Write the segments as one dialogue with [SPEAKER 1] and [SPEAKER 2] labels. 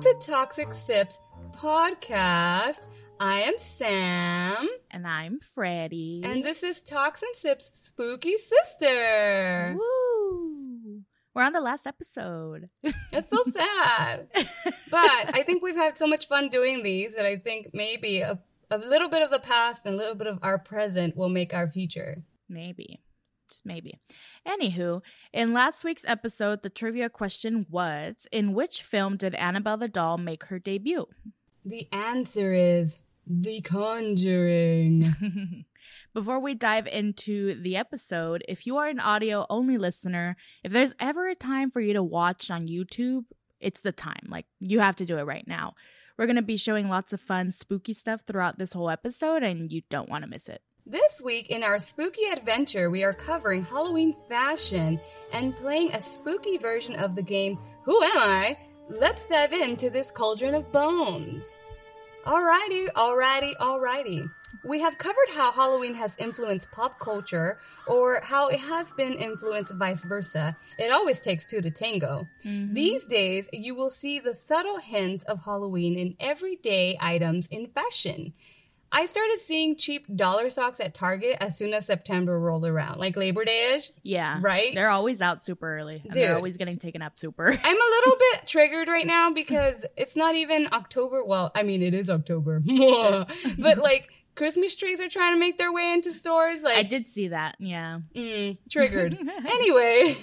[SPEAKER 1] to Toxic Sips podcast. I am Sam.
[SPEAKER 2] And I'm Freddie.
[SPEAKER 1] And this is Tox and Sips Spooky Sister.
[SPEAKER 2] Woo! We're on the last episode.
[SPEAKER 1] It's so sad. but I think we've had so much fun doing these that I think maybe a, a little bit of the past and a little bit of our present will make our future.
[SPEAKER 2] Maybe. Just maybe. Anywho, in last week's episode, the trivia question was In which film did Annabelle the doll make her debut?
[SPEAKER 1] The answer is The Conjuring.
[SPEAKER 2] Before we dive into the episode, if you are an audio only listener, if there's ever a time for you to watch on YouTube, it's the time. Like, you have to do it right now. We're going to be showing lots of fun, spooky stuff throughout this whole episode, and you don't want to miss it.
[SPEAKER 1] This week in our spooky adventure, we are covering Halloween fashion and playing a spooky version of the game Who Am I? Let's dive into this cauldron of bones. Alrighty, alrighty, alrighty. We have covered how Halloween has influenced pop culture or how it has been influenced vice versa. It always takes two to tango. Mm-hmm. These days, you will see the subtle hints of Halloween in everyday items in fashion. I started seeing cheap dollar socks at Target as soon as September rolled around, like Labor Day ish.
[SPEAKER 2] Yeah.
[SPEAKER 1] Right?
[SPEAKER 2] They're always out super early. And they're always getting taken up super.
[SPEAKER 1] I'm a little bit triggered right now because it's not even October. Well, I mean, it is October. but like, Christmas trees are trying to make their way into stores. Like,
[SPEAKER 2] I did see that. Yeah.
[SPEAKER 1] Mm, triggered. anyway,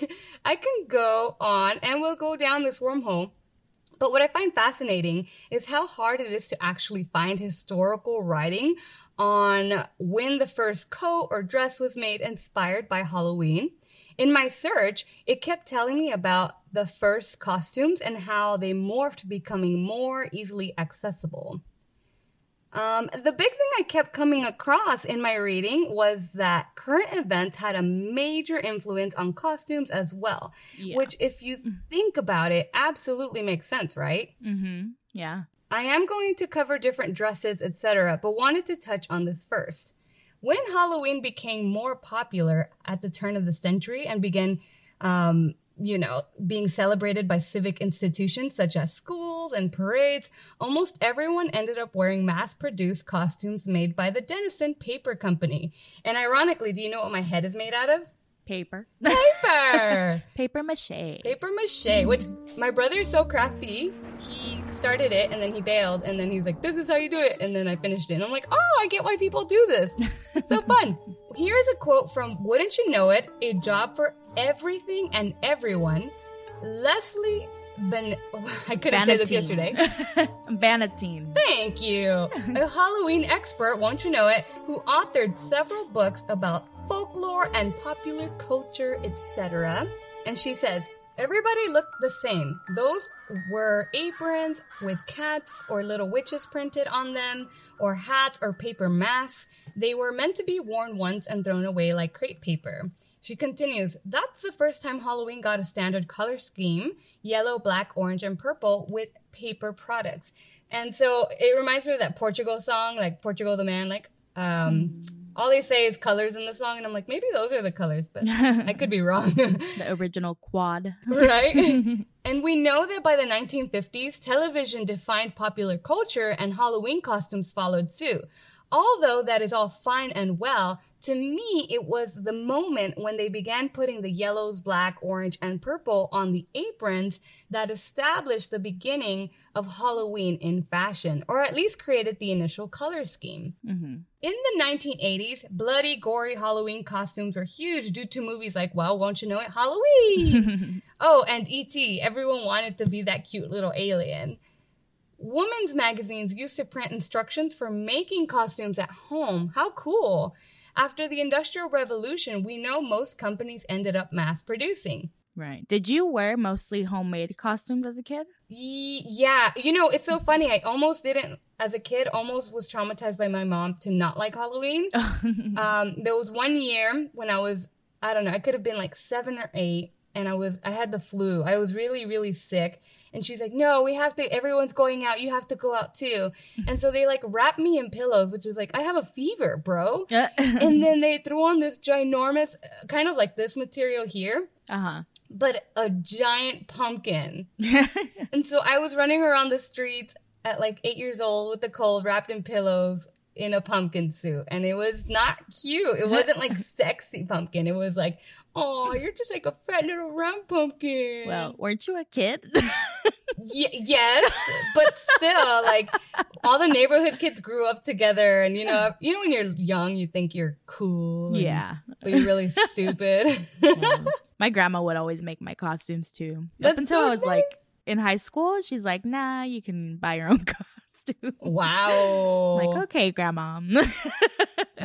[SPEAKER 1] I can go on and we'll go down this wormhole. But what I find fascinating is how hard it is to actually find historical writing on when the first coat or dress was made inspired by Halloween. In my search, it kept telling me about the first costumes and how they morphed, becoming more easily accessible. Um, the big thing I kept coming across in my reading was that current events had a major influence on costumes as well,
[SPEAKER 2] Yeah.
[SPEAKER 1] which, if you think about it, absolutely makes sense, right?
[SPEAKER 2] Mm-hmm. Yeah.
[SPEAKER 1] I am going to cover different dresses, etc., but wanted to touch on this first. When Halloween became more popular at the turn of the century and began, um, you know, being celebrated by civic institutions such as schools and parades, almost everyone ended up wearing mass produced costumes made by the Dennison Paper Company. And ironically, do you know what my head is made out of?
[SPEAKER 2] Paper.
[SPEAKER 1] Paper!
[SPEAKER 2] Paper mache.
[SPEAKER 1] paper mache, which my brother is so crafty. He started it and then he bailed, and then he's like, "This is how you do it." And then I finished it, and I'm like, "Oh, I get why people do this. It's so fun." Here's a quote from "Wouldn't You Know It: A Job for Everything and Everyone." Lesley Ben, I couldn't say this yesterday.
[SPEAKER 2] Bannatyne.
[SPEAKER 1] Thank you. A Halloween expert, won't you know it, who authored several books about folklore and popular culture, etc. And she says, Everybody looked the same. Those were aprons with cats or little witches printed on them, or hats or paper masks. They were meant to be worn once and thrown away like crepe paper. She continues, that's the first time Halloween got a standard color scheme yellow, black, orange, and purple with paper products. And so it reminds me of that Portugal song, like Portugal the Man, like, um, all they say is colors in the song. And I'm like, maybe those are the colors, but I could be wrong.
[SPEAKER 2] The original quad.
[SPEAKER 1] right? and we know that by the 1950s, television defined popular culture and Halloween costumes followed suit. Although that is all fine and well, to me, it was the moment when they began putting the yellows, black, orange, and purple on the aprons that established the beginning of Halloween in fashion, or at least created the initial color scheme.
[SPEAKER 2] hmm
[SPEAKER 1] In the 1980s, bloody, gory Halloween costumes were huge due to movies like, well, won't you know it, Halloween! oh, and E.T., everyone wanted to be that cute little alien. Women's magazines used to print instructions for making costumes at home. How cool! After the Industrial Revolution, we know most companies ended up mass producing.
[SPEAKER 2] Right. Did you wear mostly homemade costumes as a kid?
[SPEAKER 1] Ye- Yeah, you know, it's so funny. I almost didn't, as a kid, almost was traumatized by my mom to not like Halloween. um, there was one year when I was, I don't know, I could have been like seven or eight, and I was, I had the flu. I was really, really sick. And she's like, no, we have to, everyone's going out. You have to go out too. And so they like wrap me in pillows, which is like, I have a fever, bro. and then they threw on this ginormous, uh, kind of like this material here.
[SPEAKER 2] uh huh.
[SPEAKER 1] but a giant pumpkin. And so I was running around the streets at like eight years old with the cold, wrapped in pillows in a pumpkin suit. And it was not cute. It wasn't like sexy pumpkin. It was like, oh, you're just like a fat little round pumpkin.
[SPEAKER 2] well, weren't you a kid?
[SPEAKER 1] Y- yes, but still, like all the neighborhood kids grew up together, and you know, you know, when you're young, you think you're cool. and-
[SPEAKER 2] yeah.
[SPEAKER 1] but you're really stupid.
[SPEAKER 2] Um, my grandma would always make my costumes too.
[SPEAKER 1] That's
[SPEAKER 2] Up until
[SPEAKER 1] so
[SPEAKER 2] I was like in high school, she's like, "Nah, you can buy your own costume."
[SPEAKER 1] Wow.
[SPEAKER 2] Like, okay, grandma.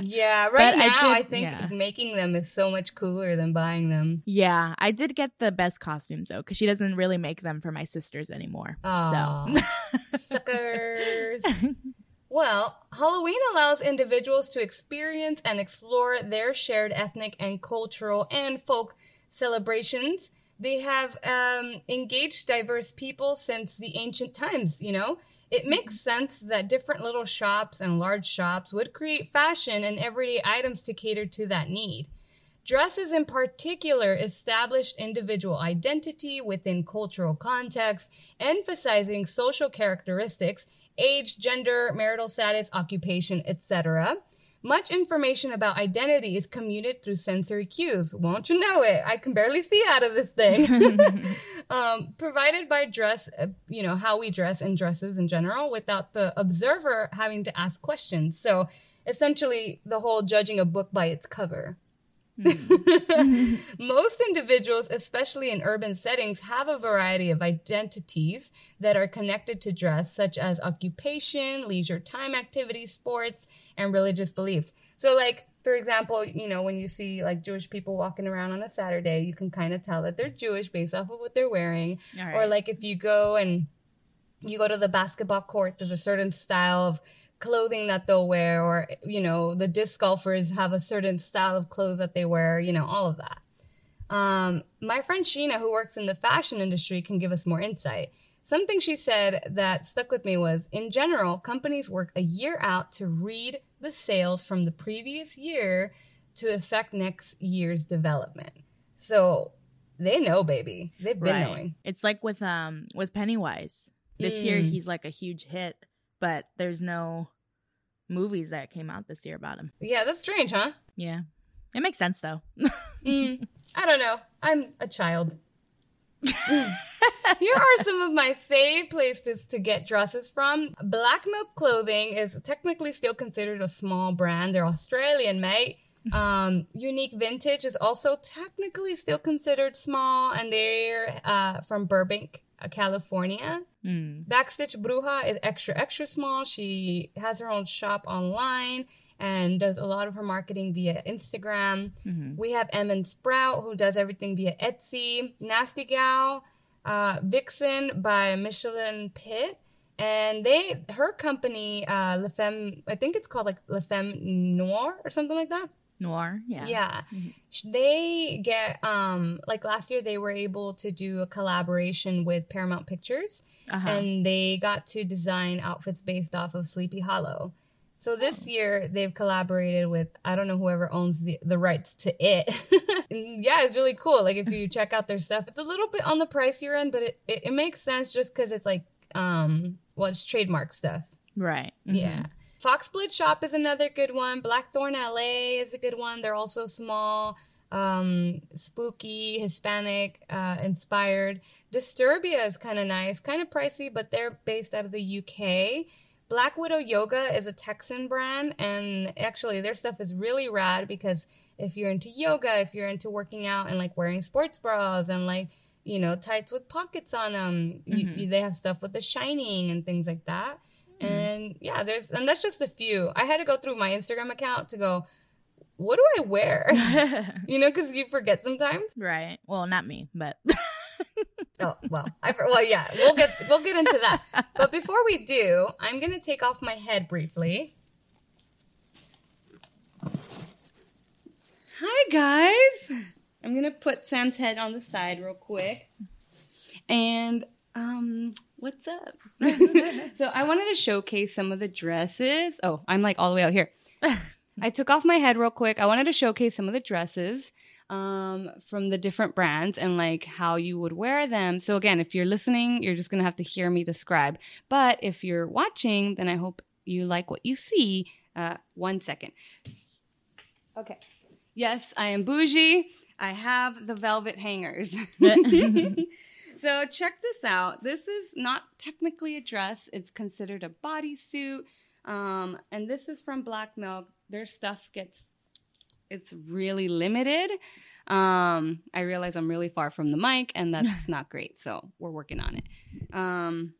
[SPEAKER 1] Yeah, right
[SPEAKER 2] But
[SPEAKER 1] now I,
[SPEAKER 2] did-
[SPEAKER 1] think
[SPEAKER 2] yeah.
[SPEAKER 1] making them is so much cooler than buying them.
[SPEAKER 2] yeah, I did get the best costumes though, because she doesn't really make them for my sisters anymore.
[SPEAKER 1] Aw.
[SPEAKER 2] So,
[SPEAKER 1] Suckers. Well, Halloween allows individuals to experience and explore their shared ethnic and cultural and folk celebrations. They have um, engaged diverse people since the ancient times, you know? It makes sense that different little shops and large shops would create fashion and everyday items to cater to that need. Dresses, in particular, established individual identity within cultural context, emphasizing social characteristics, age, gender, marital status, occupation, etc. Much information about identity is commuted through sensory cues. Won't you know it? I can barely see out of this thing. um, provided by dress, uh, you know, how we dress and dresses in general without the observer having to ask questions. So essentially, the whole judging a book by its cover. Mm-hmm. Most individuals, especially in urban settings, have a variety of identities that are connected to dress, such as occupation, leisure time activities, sports, and religious beliefs. So, like, for example, you know, when you see like Jewish people walking around on a Saturday, you can kind of tell that they're Jewish based off of what they're wearing.
[SPEAKER 2] All
[SPEAKER 1] Or like if you go and you go to the basketball court, there's a certain style of clothing that they'll wear, or you know, the disc golfers have a certain style of clothes that they wear, you know, all of that. Um, my friend Sheena, who works in the fashion industry, can give us more insight. Something she said that stuck with me was in general, companies work a year out to read the sales from the previous year to affect next year's development. So they know, baby. They've been
[SPEAKER 2] right.
[SPEAKER 1] knowing.
[SPEAKER 2] It's like with um with Pennywise. This year
[SPEAKER 1] Mm.
[SPEAKER 2] he's like a huge hit, but there's no movies that came out this year about him.
[SPEAKER 1] Yeah, that's strange, huh?
[SPEAKER 2] Yeah. It makes sense though.
[SPEAKER 1] Mm, I don't know. I'm a child. Here are some of my fave places to get dresses from. Black Milk Clothing is technically still considered a small brand. They're Australian, mate. Um, Unique Vintage is also technically still considered small, and they're uh, from Burbank, California.
[SPEAKER 2] Mm.
[SPEAKER 1] Backstitch Bruja is extra, extra small. She has her own shop online and does a lot of her marketing via Instagram.
[SPEAKER 2] Mhm.
[SPEAKER 1] We have Emmon Sprout, who does everything via Etsy. Nasty Gal, uh, Vixen by Micheline Pitt. And they, her company, uh, La Femme, I think it's called like La Femme Noir or something like that.
[SPEAKER 2] Noir, yeah.
[SPEAKER 1] Yeah.
[SPEAKER 2] Mhm.
[SPEAKER 1] They get um like last year they were able to do a collaboration with Paramount Pictures
[SPEAKER 2] Uh-huh.
[SPEAKER 1] and they got to design outfits based off of Sleepy Hollow. So this year they've collaborated with I don't know whoever owns the, the rights to it. And yeah, it's really cool. Like if you check out their stuff, it's a little bit on the pricier end, but it, it, it makes sense just because it's like um well it's trademark stuff.
[SPEAKER 2] right. Mhm.
[SPEAKER 1] Yeah. Fox Split Shop is another good one. Blackthorn LA is a good one. They're also small, um, spooky, Hispanic uh, inspired. Disturbia is kind of nice, kind of pricey, but they're based out of the UK. Black Widow Yoga is a Texan brand, and actually their stuff is really rad because if you're into yoga, if you're into working out and like wearing sports bras and like you know tights with pockets on them, you,
[SPEAKER 2] Mhm.
[SPEAKER 1] you, they have stuff with the shining and things like that. Mm-hmm. And yeah, there's and that's just a few. I had to go through my Instagram account to go, what do I wear? you know, because you forget sometimes.
[SPEAKER 2] right. Well, not me, but
[SPEAKER 1] Oh well, I well yeah, we'll get we'll get into that. But before we do, I'm gonna take off my head briefly. Hi guys, I'm gonna put Sam's head on the side real quick, and um, what's up? so I wanted to showcase some of the dresses. Oh, I'm like all the way out here. I took off my head real quick. I wanted to showcase some of the dresses. um, from the different brands and like how you would wear them. So again, if you're listening, you're just gonna have to hear me describe. But if you're watching, then I hope you like what you see. Uh, one second. Okay. Yes, I am bougie. I have the velvet hangers. so check this out. This is not technically a dress. It's considered a bodysuit. Um, and this is from Black Milk. Their stuff gets it's really limited. Um, I realize I'm really far from the mic and that's not great. So we're working on it. Um,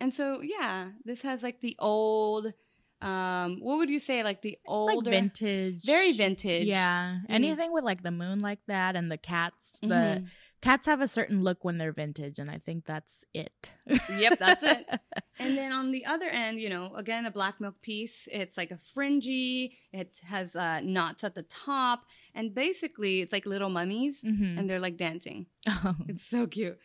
[SPEAKER 1] and so yeah, this has like the old um what would you say like the older
[SPEAKER 2] like vintage.
[SPEAKER 1] very vintage
[SPEAKER 2] Yeah.
[SPEAKER 1] Mm.
[SPEAKER 2] Anything with like the moon like that and the cats. The
[SPEAKER 1] Mhm.
[SPEAKER 2] Cats have a certain look when they're vintage, and I think that's it.
[SPEAKER 1] Yep, that's it. And then on the other end, you know, again, a black milk piece. It's like a fringy. It has uh, knots at the top, and basically, it's like little mummies,
[SPEAKER 2] Mhm.
[SPEAKER 1] and they're like dancing.
[SPEAKER 2] Oh.
[SPEAKER 1] It's so cute.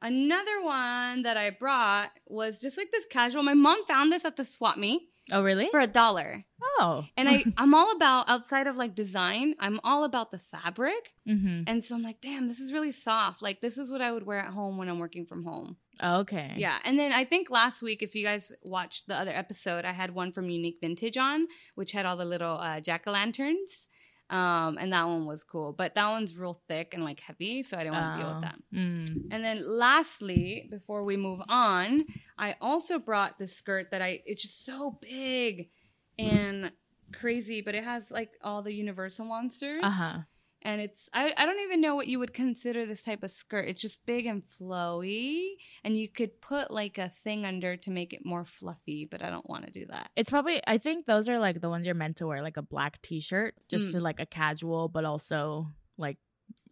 [SPEAKER 1] Another one that I brought was just like this casual. My mom found this at the swap meet
[SPEAKER 2] oh, really?
[SPEAKER 1] for a dollar,
[SPEAKER 2] oh.
[SPEAKER 1] and I I'm all about outside of like design. I'm all about the fabric,
[SPEAKER 2] hmm
[SPEAKER 1] and so I'm like, damn, this is really soft. Like this is what I would wear at home when I'm working from home.
[SPEAKER 2] Okay.
[SPEAKER 1] Yeah, and then I think last week, if you guys watched the other episode, I had one from Unique Vintage on, which had all the little uh, jack o' lanterns, um, and that one was cool. But that one's real thick and like heavy, so I didn't want to deal with
[SPEAKER 2] Oh.
[SPEAKER 1] that.
[SPEAKER 2] Mm.
[SPEAKER 1] And then lastly, before we move on, I also brought this skirt that I it's just so big and crazy, but it has like all the Universal monsters
[SPEAKER 2] Uh huh.
[SPEAKER 1] And it's I, I don't even know what you would consider this type of skirt it's just big and flowy and you could put like a thing under to make it more fluffy but i don't want to do that
[SPEAKER 2] It's probably. I think those are like the ones you're meant to wear, like a black T-shirt, just
[SPEAKER 1] Mm.
[SPEAKER 2] to like a casual, but also like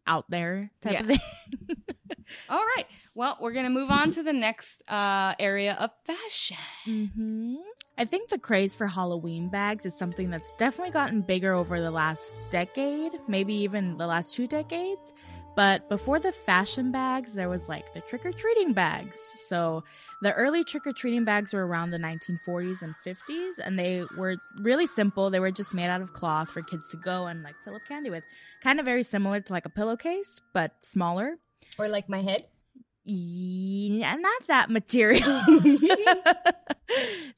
[SPEAKER 2] out there type
[SPEAKER 1] Yeah.
[SPEAKER 2] of thing.
[SPEAKER 1] all right well we're gonna move on to the next uh area of fashion
[SPEAKER 2] hmm I think the craze for Halloween bags is something that's definitely gotten bigger over the last decade, maybe even the last two decades. But before the fashion bags, there was like the trick or treating bags. So the early trick or treating bags were around the 1940s and 50s, and they were really simple. They were just made out of cloth for kids to go and like fill up candy with. Kind of very similar to like a pillowcase, but smaller.
[SPEAKER 1] or like my head
[SPEAKER 2] Yeah, not that material.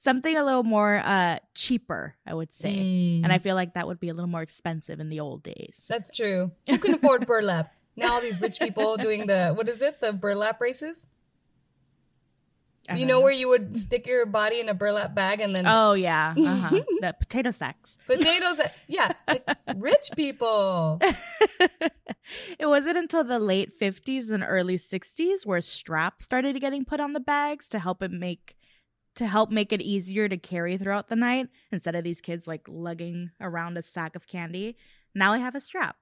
[SPEAKER 2] Something a little more uh cheaper, I would say.
[SPEAKER 1] Mm.
[SPEAKER 2] And I feel like that would be a little more expensive in the old days.
[SPEAKER 1] that's true who can afford burlap now all these rich people doing the what is it the burlap races you know where you would stick your body in a burlap bag and then
[SPEAKER 2] Oh yeah, uh-huh. the potato sacks.
[SPEAKER 1] potatoes yeah like rich people
[SPEAKER 2] it wasn't until the late 50s and early 60s where straps started getting put on the bags to help it make to help make it easier to carry throughout the night instead of these kids like lugging around a sack of candy. Now I have a strap.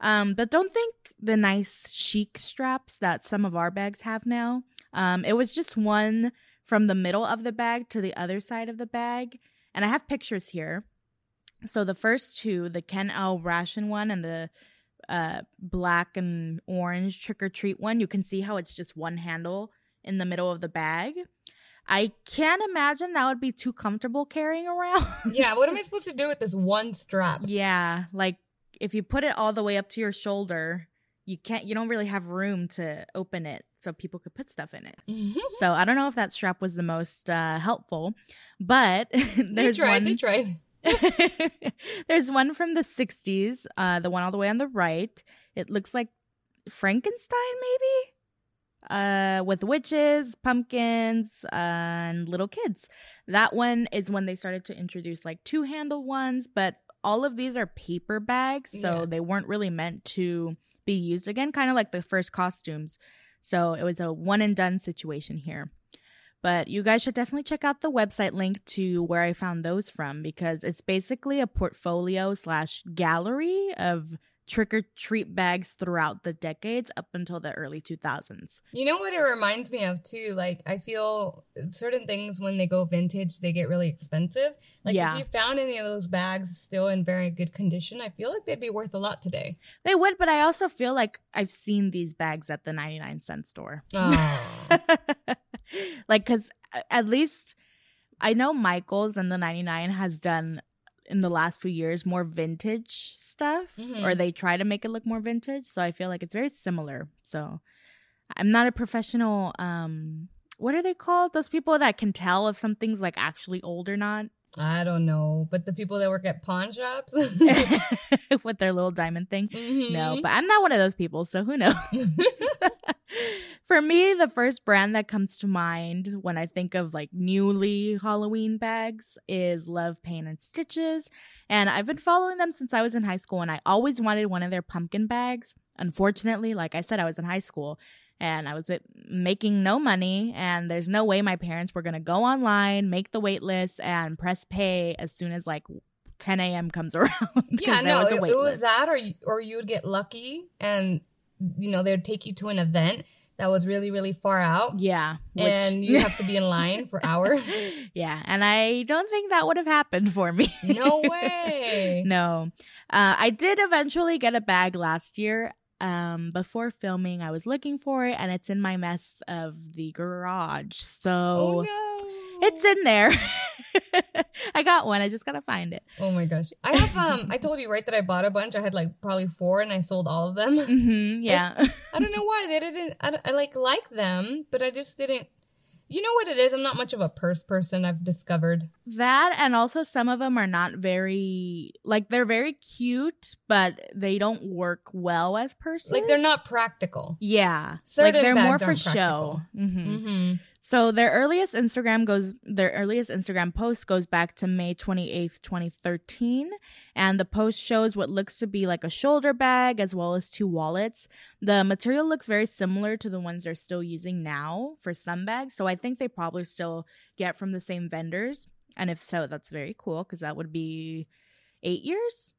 [SPEAKER 2] Um, but don't think the nice chic straps that some of our bags have now. Um, it was just one from the middle of the bag to the other side of the bag. And I have pictures here. So the first two, the Ken-L Ration one and the uh, black and orange trick or treat one, you can see how it's just one handle in the middle of the bag. I can't imagine that would be too comfortable carrying around.
[SPEAKER 1] yeah what am i supposed to do with this one strap
[SPEAKER 2] yeah, like if you put it all the way up to your shoulder, you can't you don't really have room to open it so people could put stuff in it. So I don't know if that strap was the most uh, helpful, but
[SPEAKER 1] they tried
[SPEAKER 2] one
[SPEAKER 1] they tried
[SPEAKER 2] There's one from the 60s, uh, the one all the way on the right. It looks like Frankenstein, maybe? Uh, with witches, pumpkins, uh, and little kids. That one is when they started to introduce like two handle ones, but all of these are paper bags, so
[SPEAKER 1] Yeah.
[SPEAKER 2] they weren't really meant to be used again, kind of like the first costumes. So it was a one and done situation here. But you guys should definitely check out the website link to where I found those from because it's basically a portfolio slash gallery of trick or treat bags throughout the decades up until the early 2000s.
[SPEAKER 1] You know what it reminds me of too? Like I feel uh, certain things when they go vintage, they get really expensive. Like
[SPEAKER 2] Yeah.
[SPEAKER 1] if you found any of those bags still in very good condition, I feel like they'd be worth a lot today.
[SPEAKER 2] They would, but I also feel like I've seen these bags at the 99 cent store.
[SPEAKER 1] Oh.
[SPEAKER 2] like, because uh, at least I know Michael's and the 99 has done in the last few years more vintage stuff
[SPEAKER 1] Mhm.
[SPEAKER 2] or they try to make it look more vintage. So I feel like it's very similar. So I'm not a professional um what are they called? Those people that can tell if something's like actually old or not
[SPEAKER 1] I don't know, but the people that work at pawn shops.
[SPEAKER 2] with their little diamond thing.
[SPEAKER 1] Mhm.
[SPEAKER 2] No, but I'm not one of those people, so who knows? For me, the first brand that comes to mind when I think of like newly Halloween bags is Love Paint and Stitches. And I've been following them since I was in high school and I always wanted one of their pumpkin bags. Unfortunately, like I said, I was in high school and I was uh, making no money and there's no way my parents were going to go online, make the wait list and press pay as soon as like 10 a.m. comes around.
[SPEAKER 1] yeah, no,
[SPEAKER 2] was
[SPEAKER 1] it, it was that, or you, or you would get lucky, and you know they'd take you to an event that was really really far out,
[SPEAKER 2] Yeah. which-
[SPEAKER 1] and you have to be in line for hours.
[SPEAKER 2] yeah. And I don't think that would have happened for me.
[SPEAKER 1] No way.
[SPEAKER 2] no. Uh, I did eventually get a bag last year. Um, before filming, I was looking for it and it's in my mess of the garage. So
[SPEAKER 1] Oh no.
[SPEAKER 2] it's in there. I got one. I just gotta find it.
[SPEAKER 1] Oh my gosh. I have um I told you right that I bought a bunch. I had like probably four and I sold all of them.
[SPEAKER 2] hmm yeah.
[SPEAKER 1] I don't know why they didn't I, I like like them, but I just didn't You know what it is? I'm not much of a purse person, I've discovered.
[SPEAKER 2] that and also some of them are not very like they're very cute, but they don't work well as purses.
[SPEAKER 1] Like they're not practical.
[SPEAKER 2] Yeah,
[SPEAKER 1] Certain
[SPEAKER 2] like they're more for show. hmm
[SPEAKER 1] Mm-hmm.
[SPEAKER 2] So their earliest Instagram goes their earliest Instagram post goes back to May 28th, 2013, and the post shows what looks to be like a shoulder bag as well as two wallets. The material looks very similar to the ones they're still using now for some bags, so I think they probably still get from the same vendors. And if so, that's very cool because that would be 8 years.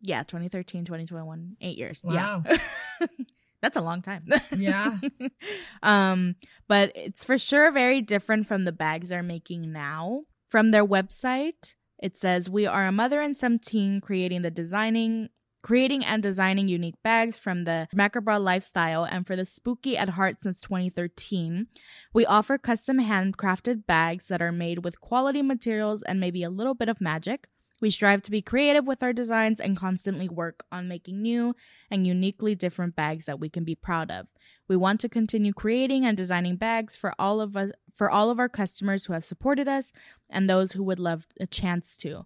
[SPEAKER 2] Yeah, 2013, 2021, 8 years.
[SPEAKER 1] Wow.
[SPEAKER 2] Yeah. That's a long time.
[SPEAKER 1] Yeah.
[SPEAKER 2] um, but it's for sure very different from the bags they're making now. From their website, it says we are a mother and some team creating the designing creating and designing unique bags from the macabre lifestyle and for the spooky at heart since 2013. We offer custom handcrafted bags that are made with quality materials and maybe a little bit of magic. We strive to be creative with our designs and constantly work on making new and uniquely different bags that we can be proud of. We want to continue creating and designing bags for all of us for all of our customers who have supported us and those who would love a chance to.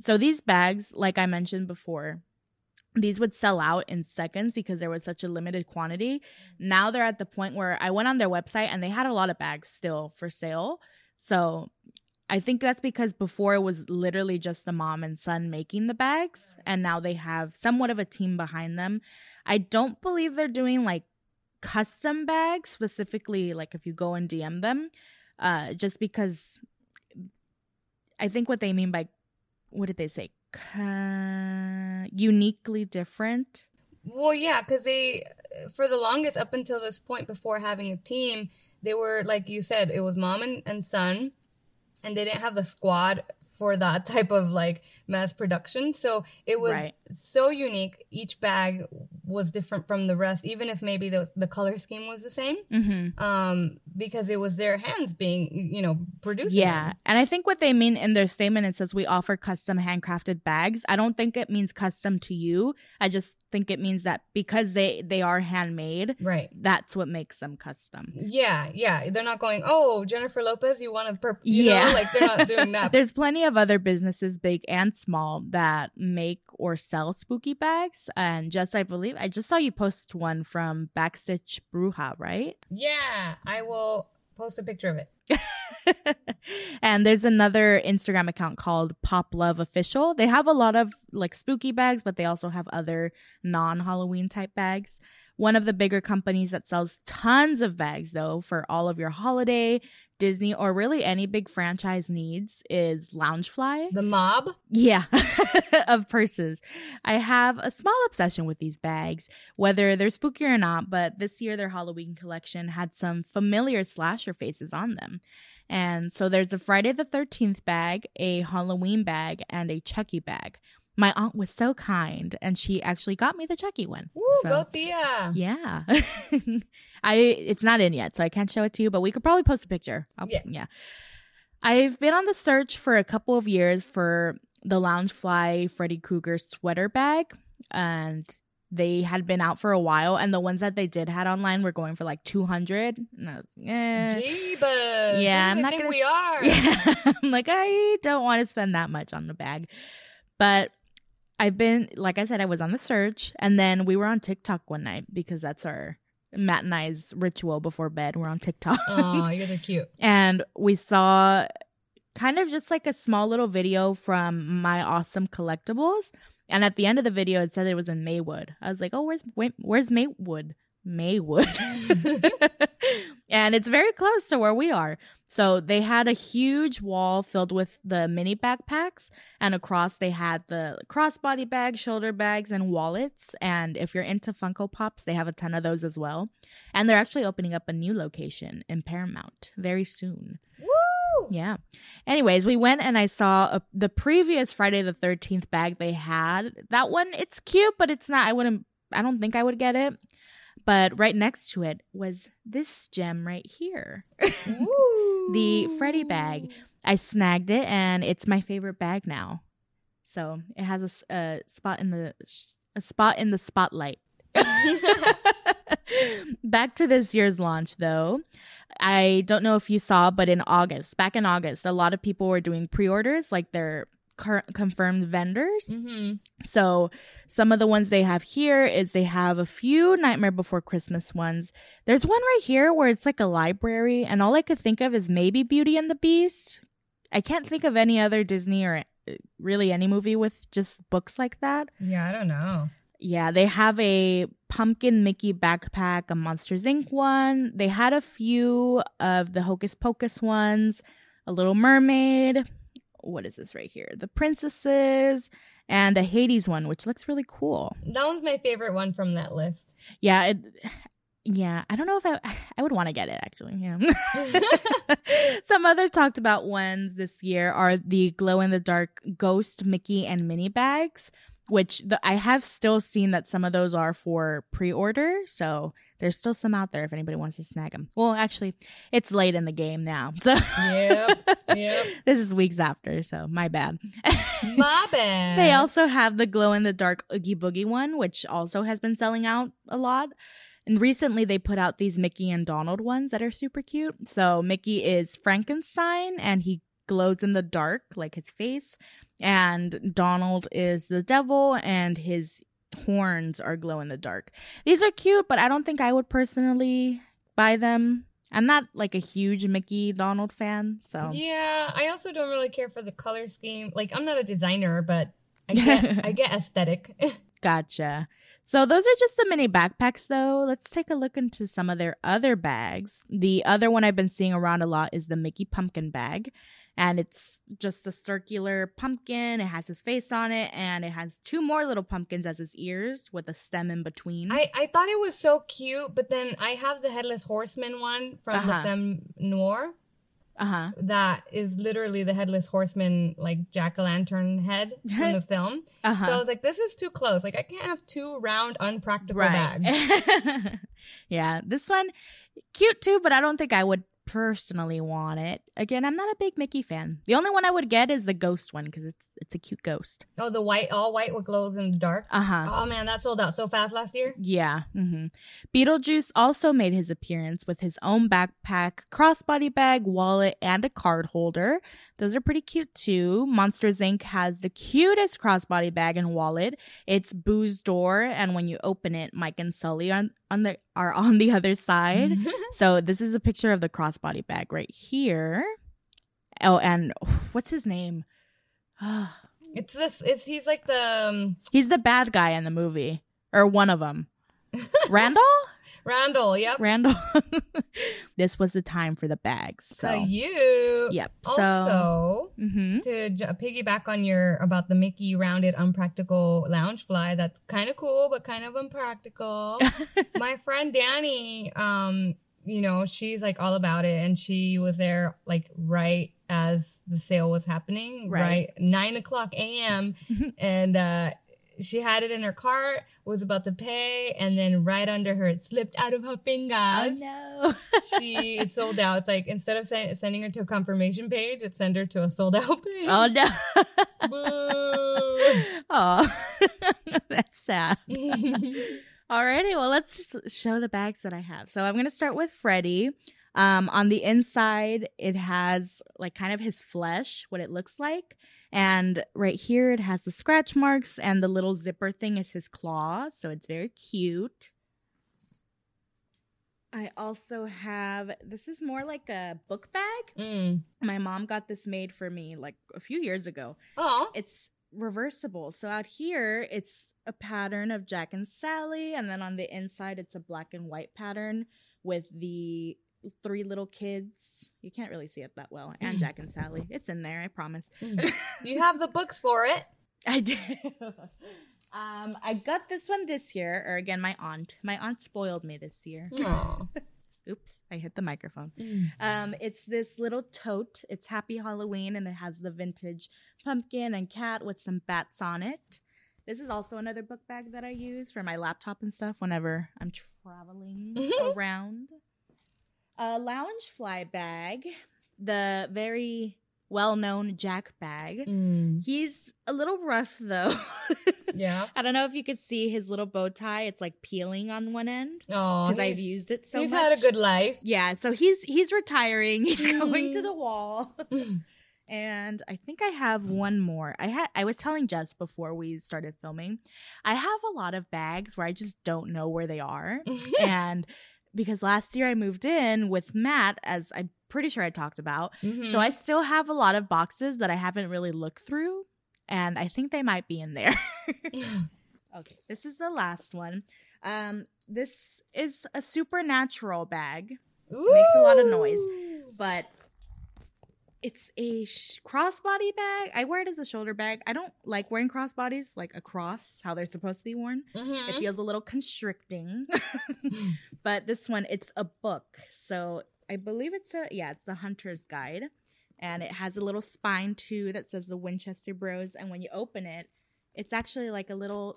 [SPEAKER 2] So these bags, like I mentioned before, these would sell out in seconds because there was such a limited quantity. Now they're at the point where I went on their website and they had a lot of bags still for sale. So I think that's because before it was literally just the mom and son making the bags, and now they have somewhat of a team behind them. I don't believe they're doing like custom bags specifically, like if you go and DM them, uh, just because I think what they mean by what did they say? Uh, uniquely different.
[SPEAKER 1] Well, yeah, because they, for the longest up until this point before having a team, they were, like you said, it was mom and, and son, and they didn't have the squad for that type of like mass production. So it was
[SPEAKER 2] Right.
[SPEAKER 1] so unique. Each bag was different from the rest, even if maybe the, the color scheme was the same,
[SPEAKER 2] Mm-hmm.
[SPEAKER 1] um, because it was their hands being, you know, producing.
[SPEAKER 2] Yeah.
[SPEAKER 1] them.
[SPEAKER 2] And I think what they mean in their statement, it says we offer custom handcrafted bags. I don't think it means custom to you. I just think it means that because they they are handmade,
[SPEAKER 1] Right.
[SPEAKER 2] that's what makes them custom.
[SPEAKER 1] Yeah, yeah. They're not going, oh, Jennifer Lopez, you want to, you
[SPEAKER 2] Yeah.
[SPEAKER 1] know, like they're not doing that.
[SPEAKER 2] There's plenty of other businesses, big and small, that make or sell spooky bags. And just I believe I just saw you post one from Backstitch Bruja, right?
[SPEAKER 1] yeah, I will post a picture of it.
[SPEAKER 2] and there's another Instagram account called Pop Love Official. They have a lot of like spooky bags, but they also have other non Halloween type bags. One of the bigger companies that sells tons of bags, though, for all of your holiday, Disney, or really any big franchise needs is Loungefly.
[SPEAKER 1] The mob.
[SPEAKER 2] Yeah, of purses. I have a small obsession with these bags, whether they're spooky or not, but this year their Halloween collection had some familiar slasher faces on them. And so there's a Friday the 13th bag, a Halloween bag, and a Chucky bag. My aunt was so kind and she actually got me the Chucky one.
[SPEAKER 1] Woo,
[SPEAKER 2] So-
[SPEAKER 1] go Tia.
[SPEAKER 2] Yeah. I it's not in yet, so I can't show it to you, but we could probably post a picture. I'll-
[SPEAKER 1] Yeah.
[SPEAKER 2] yeah. I've been on the search for a couple of years for the Loungefly Freddy Krueger sweater bag, and they had been out for a while, and the ones that they did had online were going for like two hundred. And I was, eh.
[SPEAKER 1] Jeebus.
[SPEAKER 2] Yeah, I'm not
[SPEAKER 1] think
[SPEAKER 2] gonna
[SPEAKER 1] we are.
[SPEAKER 2] Yeah, I'm like I don't want to spend that much on the bag, but I've been like I said, I was on the search, and then we were on TikTok one night because that's our Matt and I's ritual before bed. We're on TikTok.
[SPEAKER 1] Oh, you guys are cute.
[SPEAKER 2] and we saw kind of just like a small little video from my awesome collectibles and at the end of the video it said it was in maywood i was like oh where's where's maywood maywood and it's very close to where we are so they had a huge wall filled with the mini backpacks and across they had the crossbody bags shoulder bags and wallets and if you're into funko pops they have a ton of those as well and they're actually opening up a new location in Paramount very soon.
[SPEAKER 1] Woo!
[SPEAKER 2] Yeah. Anyways, we went and I saw a, the previous Friday the 13th bag they had. That one, it's cute, but it's not, I wouldn't, I don't think I would get it. But right next to it was this gem right here. The Freddy bag. I snagged it and it's my favorite bag now. So it has a a, spot in the a spot in the spotlight. back to this year's launch though. I don't know if you saw, but in August, back in August, a lot of people were doing pre-orders, like their cur- confirmed vendors.
[SPEAKER 1] hmm
[SPEAKER 2] So some of the ones they have here is they have a few Nightmare Before Christmas ones. There's one right here where it's like a library, and all I could think of is maybe Beauty and the Beast. I can't think of any other Disney or uh, really any movie with just books like that.
[SPEAKER 1] Yeah, I don't know.
[SPEAKER 2] Yeah, they have a pumpkin Mickey backpack, a Monsters Inc. one. They had a few of the Hocus Pocus ones, a Little Mermaid. What is this right here? The Princesses and a Hades one, which looks really cool.
[SPEAKER 1] That one's my favorite one from that list.
[SPEAKER 2] Yeah, it, yeah. I don't know if I I would want to get it actually. Yeah. Some other talked about ones this year are the glow in the dark ghost Mickey and Minnie bags, which the, I have still seen that some of those are for pre-order, so there's still some out there if anybody wants to snag them. Well, actually, it's late in the game now, so
[SPEAKER 1] Yep, yep.
[SPEAKER 2] this is weeks after, so my bad.
[SPEAKER 1] My bad.
[SPEAKER 2] They also have the glow in the dark Oogie Boogie one, which also has been selling out a lot. And recently they put out these Mickey and Donald ones that are super cute. So Mickey is Frankenstein and he glows in the dark, like his face. And Donald is the devil and his horns are glow in the dark. These are cute, but I don't think I would personally buy them. I'm not like a huge Mickey Donald fan, so
[SPEAKER 1] Yeah, I also don't really care for the color scheme. Like, I'm not a designer, but I get I get aesthetic.
[SPEAKER 2] Gotcha. So those are just the mini backpacks though. Let's take a look into some of their other bags. The other one I've been seeing around a lot is the Mickey pumpkin bag. And it's just a circular pumpkin. It has his face on it and it has two more little pumpkins as his ears with a stem in between.
[SPEAKER 1] I, I thought it was so cute, but then I have the Headless Horseman one from
[SPEAKER 2] Uh-huh.
[SPEAKER 1] the Femme Noir
[SPEAKER 2] uh-huh.
[SPEAKER 1] that is literally the Headless Horseman, like jack o' lantern head from the film.
[SPEAKER 2] Uh-huh.
[SPEAKER 1] So I was like, this is too close. Like, I can't have two round, unpractical
[SPEAKER 2] right.
[SPEAKER 1] bags.
[SPEAKER 2] yeah, this one cute too, but I don't think I would personally want it. Again, I'm not a big Mickey fan. The only one I would get is the ghost one because it's it's a cute ghost.
[SPEAKER 1] Oh, the white, all white with glows in the dark.
[SPEAKER 2] Uh huh.
[SPEAKER 1] Oh man, that sold out so fast last year.
[SPEAKER 2] Yeah. Mm-hmm. Beetlejuice also made his appearance with his own backpack, crossbody bag, wallet, and a card holder. Those are pretty cute too. Monsters Inc. has the cutest crossbody bag and wallet. It's Boo's door, and when you open it, Mike and Sully on, on the are on the other side. so this is a picture of the crossbody bag right here. Oh, and what's his name?
[SPEAKER 1] it's this. It's he's like the um,
[SPEAKER 2] He's the bad guy in the movie, or one of them. Randall?
[SPEAKER 1] Randall. Yep.
[SPEAKER 2] Randall. this was the time for the bags. So,
[SPEAKER 1] So you.
[SPEAKER 2] yep. So,
[SPEAKER 1] Also,
[SPEAKER 2] hmm
[SPEAKER 1] to j- piggyback on your about the Mickey rounded unpractical Loungefly, that's kind of cool, but kind of impractical. My friend Danny, um, you know, she's like all about it, and she was there like right as the sale was happening,
[SPEAKER 2] Right.
[SPEAKER 1] right, nine o'clock a.m. and uh, she had it in her cart. Was about to pay, and then right under her, it slipped out of her fingers.
[SPEAKER 2] Oh no.
[SPEAKER 1] She it sold out. It's like instead of sen- sending her to a confirmation page, it sent her to a sold out page.
[SPEAKER 2] oh no.
[SPEAKER 1] Boo.
[SPEAKER 2] oh, that's sad. Alrighty, well, let's show the bags that I have. So I'm gonna start with Freddie. Um, on the inside, it has like kind of his flesh, what it looks like, and right here it has the scratch marks, and the little zipper thing is his claw, so it's very cute. I also have this is more like a book bag.
[SPEAKER 1] Mm.
[SPEAKER 2] My mom got this made for me like a few years ago
[SPEAKER 1] Oh,
[SPEAKER 2] it's reversible. So out here, it's a pattern of Jack and Sally, and then on the inside, it's a black and white pattern with the three little kids. You can't really see it that well, and Jack and Sally. It's in there, I promise.
[SPEAKER 1] you have the books for it.
[SPEAKER 2] I do. um, I got this one this year, or again, my aunt. My aunt spoiled me this year. Oops, I hit the microphone. Um, it's this little tote. It's Happy Halloween, and it has the vintage pumpkin and cat with some bats on it. This is also another book bag that I use for my laptop and stuff whenever I'm traveling
[SPEAKER 1] Mhm.
[SPEAKER 2] around. A Loungefly bag, the very well-known Jack bag.
[SPEAKER 1] Mm.
[SPEAKER 2] He's a little rough though.
[SPEAKER 1] Yeah.
[SPEAKER 2] I don't know if you could see his little bow tie. It's like peeling on one end
[SPEAKER 1] Oh,
[SPEAKER 2] because I've used it so
[SPEAKER 1] he's
[SPEAKER 2] much.
[SPEAKER 1] had a good life.
[SPEAKER 2] Yeah, so he's he's retiring. He's going to the wall. and I think I have one more. I had I was telling Jess before we started filming. I have a lot of bags where I just don't know where they are. and because last year I moved in with Matt as I'm pretty sure I talked about.
[SPEAKER 1] Mhm.
[SPEAKER 2] So I still have a lot of boxes that I haven't really looked through and I think they might be in there. Okay, this is the last one. Um, this is a supernatural bag, makes a lot of noise. But it's a sh- crossbody bag. I wear it as a shoulder bag. I don't like wearing crossbodies, like across how they're supposed to be worn.
[SPEAKER 1] Mhm.
[SPEAKER 2] It feels a little constricting. but this one, it's a book. So I believe it's a, yeah, it's the Hunter's Guide. And it has a little spine too that says the Winchester Bros. And when you open it, it's actually like a little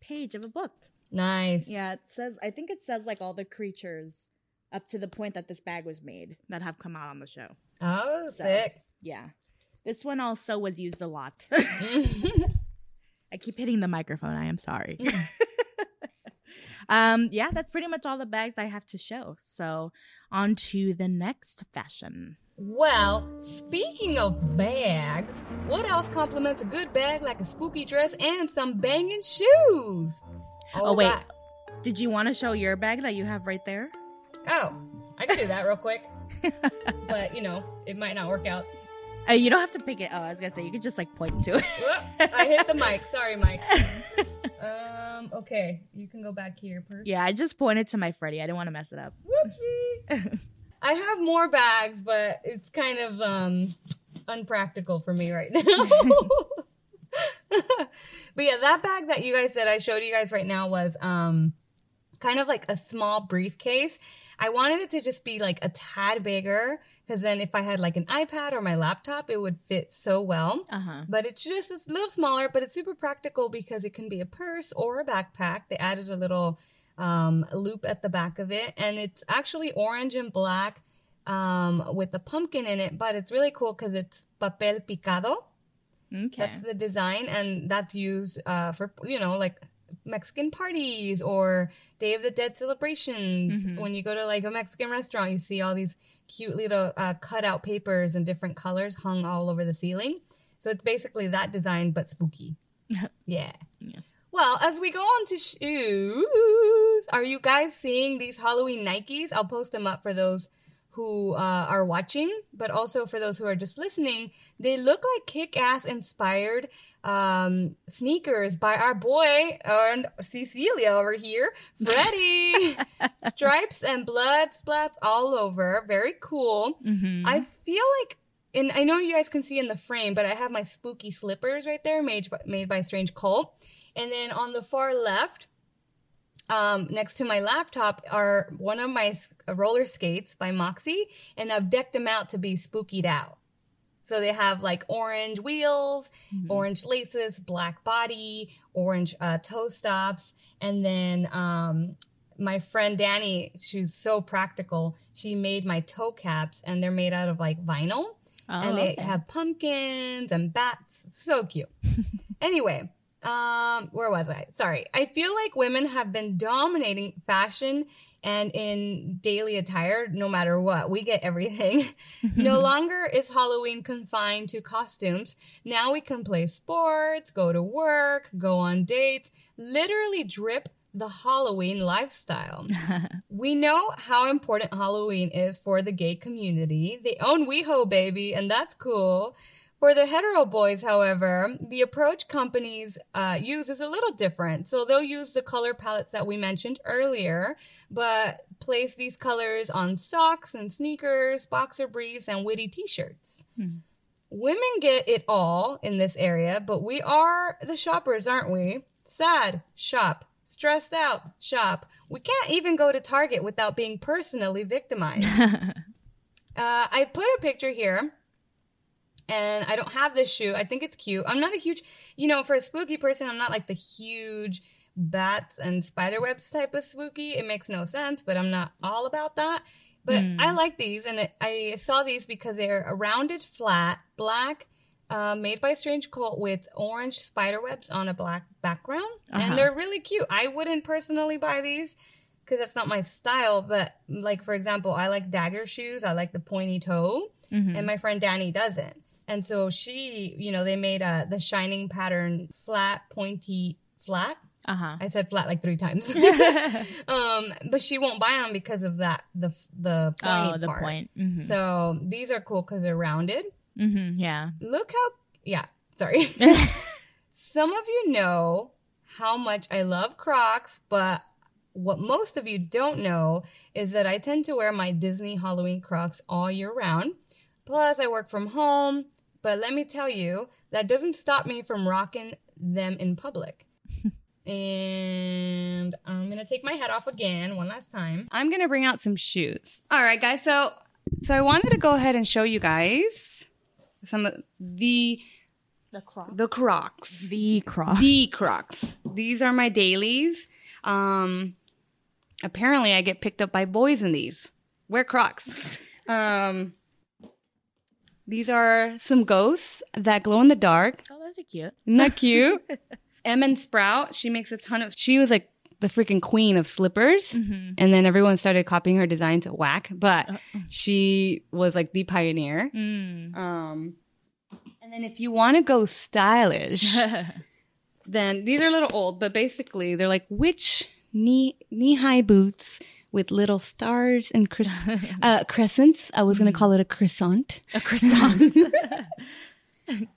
[SPEAKER 2] page of a book.
[SPEAKER 1] Nice.
[SPEAKER 2] Yeah, it says I think it says like all the creatures up to the point that this bag was made that have come out on the show.
[SPEAKER 1] Oh,
[SPEAKER 2] So.
[SPEAKER 1] sick.
[SPEAKER 2] Yeah. This one also was used a lot. I keep hitting the microphone. I am sorry. um yeah, that's pretty much all the bags I have to show. So, on to the next fashion.
[SPEAKER 1] well, speaking of bags, what else complements a good bag like a spooky dress and some banging shoes?
[SPEAKER 2] Oh, wait.
[SPEAKER 1] right.
[SPEAKER 2] Did you want to show your bag that you have right there?
[SPEAKER 1] Oh, I can do that real quick. but, you know, it might not work out.
[SPEAKER 2] Uh, you don't have to pick it. Oh, I was going to say you could just like point to it.
[SPEAKER 1] Whoop, I hit the mic. Sorry, Mike. Um, okay. You can go back here, Purse.
[SPEAKER 2] yeah, I just pointed to my Freddy. I didn't want to mess it up.
[SPEAKER 1] Whoopsie. I have more bags, but it's kind of um unpractical for me right now. but yeah, that bag that you guys said I showed you guys right now was um kind of like a small briefcase. I wanted it to just be like a tad bigger because then if I had like an iPad or my laptop, it would fit so well.
[SPEAKER 2] Uh huh.
[SPEAKER 1] But it's just it's a little smaller, but it's super practical because it can be a purse or a backpack. They added a little um, loop at the back of it, and it's actually orange and black um, with a pumpkin in it. But it's really cool because it's papel picado.
[SPEAKER 2] Okay.
[SPEAKER 1] That's the design, and that's used uh, for you know like Mexican parties or Day of the Dead celebrations.
[SPEAKER 2] Mhm.
[SPEAKER 1] When you go to like a Mexican restaurant, you see all these cute little uh, cutout papers in different colors hung all over the ceiling. So it's basically that design but spooky. yeah.
[SPEAKER 2] Yeah.
[SPEAKER 1] Well, as we go on to shoes, are you guys seeing these Halloween Nikes? I'll post them up for those who uh, are watching, but also for those who are just listening. They look like kick-ass inspired um, sneakers by our boy and Cecilia over here, Freddie. Stripes and blood splats all over. Very cool.
[SPEAKER 2] Mm-hmm.
[SPEAKER 1] I feel like, and I know you guys can see in the frame, but I have my spooky slippers right there, made by, made by Strange Cult. And then on the far left, um, next to my laptop are one of my roller skates by Moxi, and I've decked them out to be spookied out. So they have like orange wheels,
[SPEAKER 2] Mhm.
[SPEAKER 1] orange laces, black body, orange uh, toe stops, and then um, my friend Danny, she's so practical. She made my toe caps, and they're made out of like vinyl,
[SPEAKER 2] Oh,
[SPEAKER 1] and they
[SPEAKER 2] okay.
[SPEAKER 1] have pumpkins and bats. So cute. anyway, um, where was I? Sorry, I feel like women have been dominating fashion and in daily attire, no matter what. We get everything. Mm-hmm. no longer is Halloween confined to costumes. Now we can play sports, go to work, go on dates, literally drip the Halloween lifestyle. We know how important Halloween is for the gay community. They own WeHo, baby, and that's cool. For the hetero boys, however, the approach companies uh, use is a little different. So they'll use the color palettes that we mentioned earlier, but place these colors on socks and sneakers, boxer briefs, and witty t shirts.
[SPEAKER 2] Hmm.
[SPEAKER 1] Women get it all in this area, but we are the shoppers, aren't we? Sad, shop. Stressed out, shop. We can't even go to Target without being personally victimized. Uh, I put a picture here, and I don't have this shoe. I think it's cute. I'm not a huge, you know, for a spooky person, I'm not like the huge bats and spider webs type of spooky. It makes no sense, but I'm not all about that. But
[SPEAKER 2] Hmm.
[SPEAKER 1] I like these, and it, I saw these because they're a rounded, flat, black, uh, made by Strange Cult with orange spider webs on a black background,
[SPEAKER 2] Uh-huh.
[SPEAKER 1] and they're really cute. I wouldn't personally buy these because that's not my style. But like for example, I like dagger shoes. I like the pointy toe,
[SPEAKER 2] Mhm.
[SPEAKER 1] and my friend Danny doesn't. And so she, you know, they made uh, the shining pattern flat, pointy, flat.
[SPEAKER 2] uh-huh.
[SPEAKER 1] I said flat like three times. um, but she won't buy them because of that the the pointy
[SPEAKER 2] oh, the
[SPEAKER 1] part.
[SPEAKER 2] point. Mhm.
[SPEAKER 1] So these are cool because they're rounded.
[SPEAKER 2] Mm-hmm. Yeah.
[SPEAKER 1] Look how yeah. Sorry. Some of you know how much I love Crocs, but what most of you don't know is that I tend to wear my Disney Halloween Crocs all year round. Plus, I work from home, but let me tell you, that doesn't stop me from rocking them in public. and I'm gonna take my head off again one last time. I'm gonna bring out some shoes. All right, guys. So, so I wanted to go ahead and show you guys some of the
[SPEAKER 2] The Crocs.
[SPEAKER 1] the Crocs.
[SPEAKER 2] The cross.
[SPEAKER 1] The Crocs. These are my dailies. Um, apparently, I get picked up by boys in these. Wear Crocs. Um, these are some ghosts that glow in the dark.
[SPEAKER 2] Oh, those are cute.
[SPEAKER 1] Isn't that cute? Em and Sprout. She makes a ton of. She was like the freaking queen of slippers.
[SPEAKER 2] Mhm.
[SPEAKER 1] And then everyone started copying her designs at whack, but
[SPEAKER 2] Uh-uh.
[SPEAKER 1] she was like the pioneer.
[SPEAKER 2] Mm.
[SPEAKER 1] Um, and then if you want to go stylish, then these are a little old, but basically they're like witch knee knee high boots with little stars and cres- uh, crescents. I was gonna call it a croissant.
[SPEAKER 2] a croissant.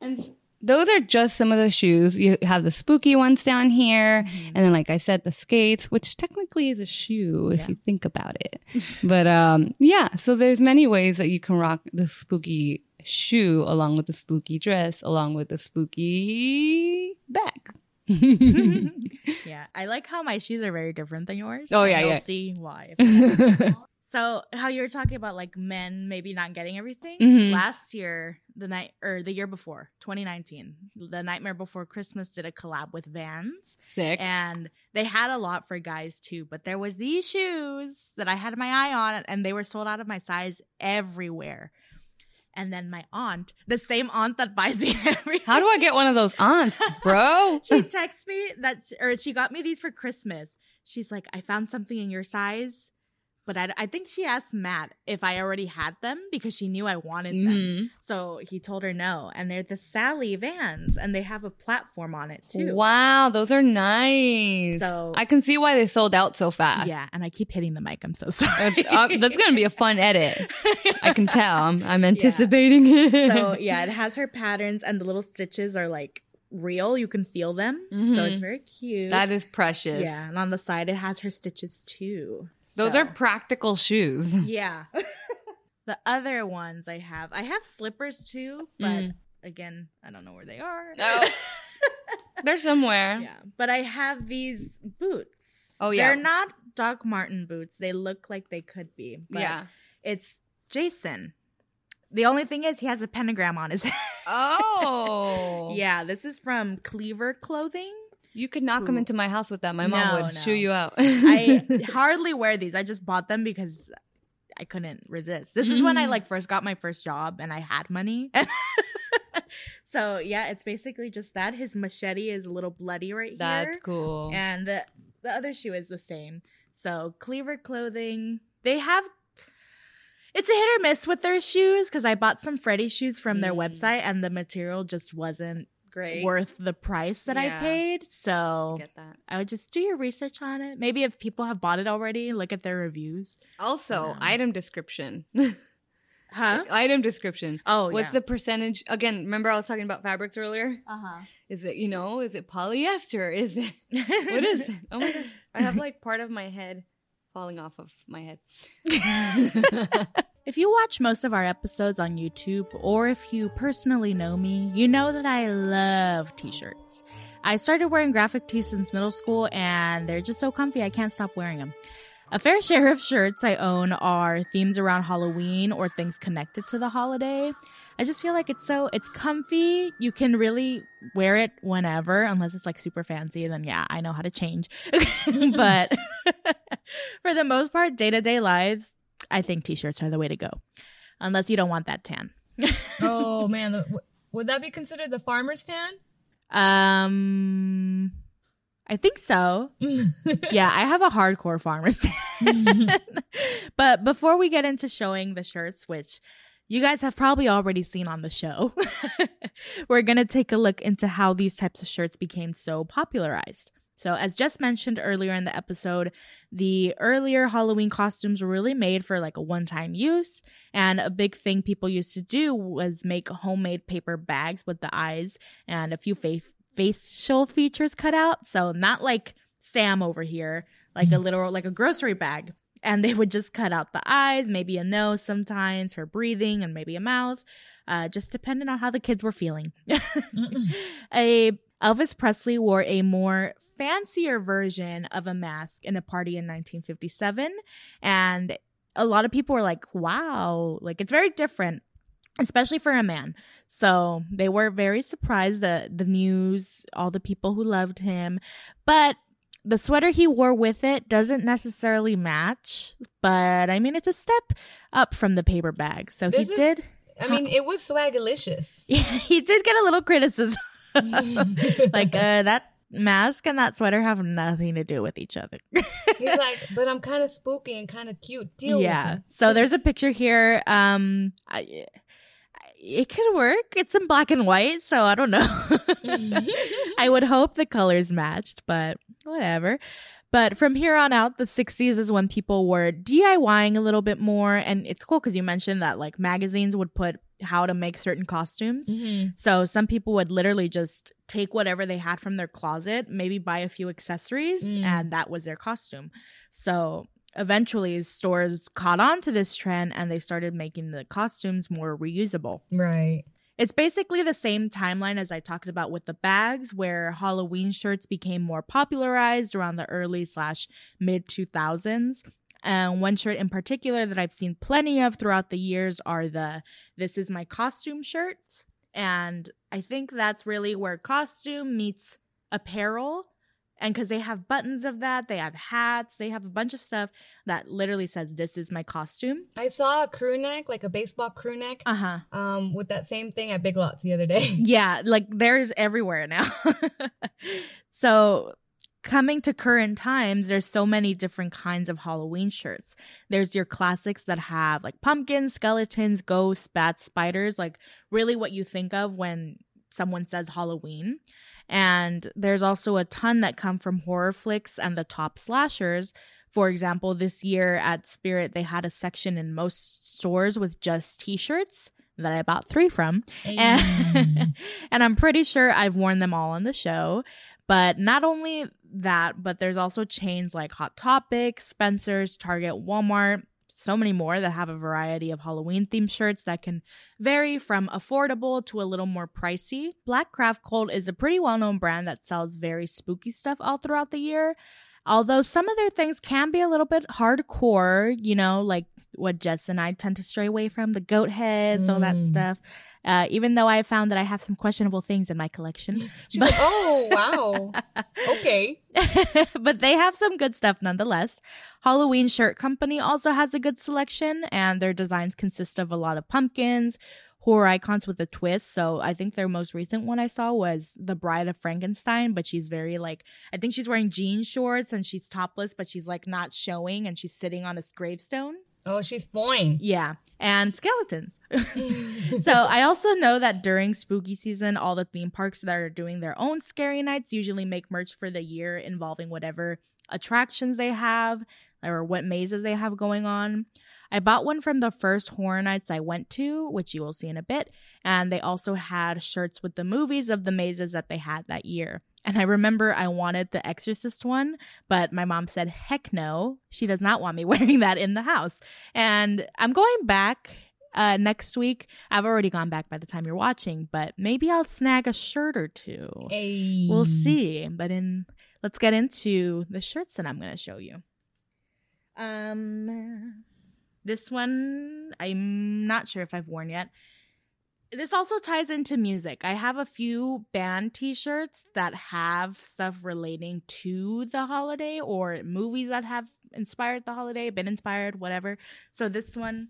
[SPEAKER 1] And those are just some of the shoes. You have the spooky ones down here, and then like I said, the skates, which technically is a shoe if
[SPEAKER 2] Yeah.
[SPEAKER 1] you think about it. but um, yeah, so there's many ways that you can rock the spooky shoe along with the spooky dress, along with the spooky bag.
[SPEAKER 2] yeah, I like how my shoes are very different than yours.
[SPEAKER 1] Oh, yeah,
[SPEAKER 2] you'll
[SPEAKER 1] yeah.
[SPEAKER 2] See why. So how you were talking about like men maybe not getting everything
[SPEAKER 1] Mhm.
[SPEAKER 2] last year, the night or the year before, 2019, the Nightmare Before Christmas did a collab with Vans,
[SPEAKER 1] Sick.
[SPEAKER 2] and they had a lot for guys too. But there was these shoes that I had my eye on, and they were sold out of my size everywhere. And then my aunt, the same aunt that buys me every
[SPEAKER 1] How do I get one of those aunts, bro?
[SPEAKER 2] she texts me that, or she got me these for Christmas. She's like, I found something in your size, but I, I think she asked Matt if I already had them because she knew I wanted them.
[SPEAKER 1] Mhm.
[SPEAKER 2] So he told her no. And they're the Sally Vans, and they have a platform on it too.
[SPEAKER 1] Wow, those are nice.
[SPEAKER 2] So-
[SPEAKER 1] I can see why they sold out so fast.
[SPEAKER 2] Yeah, and I keep hitting the mic. I'm so sorry.
[SPEAKER 1] Uh, uh, that's gonna be a fun edit. I can tell. I'm, I'm anticipating it.
[SPEAKER 2] so yeah, it has her patterns, and the little stitches are like real. You can feel them, so
[SPEAKER 1] Mhm.
[SPEAKER 2] it's very cute.
[SPEAKER 1] that is precious.
[SPEAKER 2] yeah, and on the side it has her stitches too.
[SPEAKER 1] Those
[SPEAKER 2] So-
[SPEAKER 1] are practical shoes.
[SPEAKER 2] Yeah. the other ones I have, I have slippers too, but
[SPEAKER 1] Mm.
[SPEAKER 2] again, I don't know where they are.
[SPEAKER 1] No. They're somewhere.
[SPEAKER 2] yeah, but I have these boots.
[SPEAKER 1] Oh, yeah.
[SPEAKER 2] they're not Doc Martin boots. They look like they could be. But
[SPEAKER 1] yeah.
[SPEAKER 2] it's Jason. The only thing is, he has a pentagram on his head.
[SPEAKER 1] Oh.
[SPEAKER 2] yeah, this is from Cleaver Clothing.
[SPEAKER 1] You could not come into my house with that. My mom
[SPEAKER 2] No,
[SPEAKER 1] would
[SPEAKER 2] no.
[SPEAKER 1] shoo you out.
[SPEAKER 2] I hardly wear these. I just bought them because I couldn't resist. This is when I
[SPEAKER 1] Mm.
[SPEAKER 2] like first got my first job and I had money. so yeah, it's basically just that. His machete is a little bloody right
[SPEAKER 1] That's
[SPEAKER 2] here.
[SPEAKER 1] That's cool.
[SPEAKER 2] And the the other shoe is the same. So Cleaver Clothing, they have it's a hit or miss with their shoes because I bought some Freddy shoes from their
[SPEAKER 1] Mm.
[SPEAKER 2] website and the material just wasn't
[SPEAKER 1] Great.
[SPEAKER 2] worth the price that I paid. So
[SPEAKER 1] Get that.
[SPEAKER 2] I would just do your research on it. Maybe if people have bought it already, look at their reviews.
[SPEAKER 1] Also,
[SPEAKER 2] Yeah.
[SPEAKER 1] item description.
[SPEAKER 2] Huh?
[SPEAKER 1] item description.
[SPEAKER 2] Oh,
[SPEAKER 1] What's
[SPEAKER 2] yeah.
[SPEAKER 1] the percentage? Again, remember I was talking about fabrics earlier?
[SPEAKER 2] uh huh.
[SPEAKER 1] Is it, you know, is it polyester? Is it, what is it? Oh my gosh. I have like part of my head falling off of my head.
[SPEAKER 2] If you watch most of our episodes on YouTube, or if you personally know me, you know that I love t-shirts. I started wearing graphic tees since middle school, and they're just so comfy I can't stop wearing them. A fair share of shirts I own are themes around Halloween or things connected to the holiday. I just feel like it's so it's comfy. You can really wear it whenever, unless it's like super fancy. Then yeah, I know how to change. but for the most part, day to day lives, I think t-shirts are the way to go, unless you don't want that tan.
[SPEAKER 3] oh man, the, w- would that be considered the farmer's tan?
[SPEAKER 2] Um, I think so. yeah, I have a hardcore farmer's tan. but before we get into showing the shirts, which you guys have probably already seen on the show, we're going to take a look into how these types of shirts became so popularized. So, as just mentioned earlier in the episode, the earlier Halloween costumes were really made for like a one time use. And a big thing people used to do was make homemade paper bags with the eyes and a few fa- facial features cut out. So, not like Sam over here, like a literal, like a grocery bag. And they would just cut out the eyes, maybe a nose sometimes for breathing, and maybe a mouth, uh, just depending on how the kids were feeling. a Elvis Presley wore a more fancier version of a mask in a party in 1957, and a lot of people were like, "Wow, like it's very different." Especially for a man. So they were very surprised that the news, all the people who loved him. But the sweater he wore with it doesn't necessarily match, but I mean, it's a step up from the paper bag. So
[SPEAKER 3] This
[SPEAKER 2] he
[SPEAKER 3] is-
[SPEAKER 2] did,
[SPEAKER 3] I mean, it was swagalicious.
[SPEAKER 2] he did get a little criticism. like, uh, that mask and that sweater have nothing to do with each other.
[SPEAKER 3] He's like, but I'm kind of spooky and kind of cute. Deal
[SPEAKER 2] yeah. So there's a picture here. Um, I, it could work. It's in black and white, so I don't know. I would hope the colors matched, but whatever. But from here on out, the 60s is when people were DIYing a little bit more. And it's cool because you mentioned that like magazines would put how to make certain costumes.
[SPEAKER 3] Mhm.
[SPEAKER 2] So some people would literally just take whatever they had from their closet, maybe buy a few accessories,
[SPEAKER 3] Mm.
[SPEAKER 2] and that was their costume. So eventually stores caught on to this trend and they started making the costumes more reusable.
[SPEAKER 3] Right.
[SPEAKER 2] It's basically the same timeline as I talked about with the bags, where Halloween shirts became more popularized around the early slash mid 2000s. And one shirt in particular that I've seen plenty of throughout the years are the This Is My Costume shirts. And I think that's really where costume meets apparel. And because they have buttons of that, they have hats, they have a bunch of stuff that literally says, This is my costume.
[SPEAKER 3] I saw a crew neck, like a baseball crew neck,
[SPEAKER 2] Uh huh.
[SPEAKER 3] um, with that same thing at Big Lots the other day.
[SPEAKER 2] Yeah, like there's everywhere now. so, coming to current times, there's so many different kinds of Halloween shirts. There's your classics that have like pumpkins, skeletons, ghosts, bats, spiders, like really what you think of when someone says Halloween. And there's also a ton that come from horror flicks and the top slashers. For example, this year at Spirit, they had a section in most stores with just t shirts that I bought three from. And, and I'm pretty sure I've worn them all on the show. But not only that, but there's also chains like Hot Topic, Spencer's, Target, Walmart, so many more that have a variety of Halloween themed shirts that can vary from affordable to a little more pricey. Blackcraft Cult is a pretty well known brand that sells very spooky stuff all throughout the year. Although some of their things can be a little bit hardcore, you know, like what Jess and I tend to stray away from the goat heads, all that
[SPEAKER 3] Mm.
[SPEAKER 2] stuff. Uh, even though I found that I have some questionable things in my collection.
[SPEAKER 1] She's like, oh, wow. Okay.
[SPEAKER 2] but they have some good stuff nonetheless. Halloween Shirt Company also has a good selection, and their designs consist of a lot of pumpkins, horror icons with a twist. So I think their most recent one I saw was The Bride of Frankenstein, but she's very like, I think she's wearing jean shorts and she's topless, but she's like not showing and she's sitting on a gravestone.
[SPEAKER 1] Oh, she's fine.
[SPEAKER 2] Yeah, and skeletons. so I also know that during spooky season, all the theme parks that are doing their own scary nights usually make merch for the year involving whatever attractions they have or what mazes they have going on. I bought one from the first horror nights I went to, which you will see in a bit, and they also had shirts with the movies of the mazes that they had that year. And I remember I wanted the Exorcist one, but my mom said, heck no, she does not want me wearing that in the house. And I'm going back uh, next week. I've already gone back by the time you're watching, but maybe I'll snag a shirt or two.
[SPEAKER 1] Hey.
[SPEAKER 2] We'll see. But in let's get into the shirts that I'm going to show you. Um this one I'm not sure if I've worn yet. This also ties into music. I have a few band t-shirts that have stuff relating to the holiday or movies that have inspired the holiday, been inspired, whatever. So this one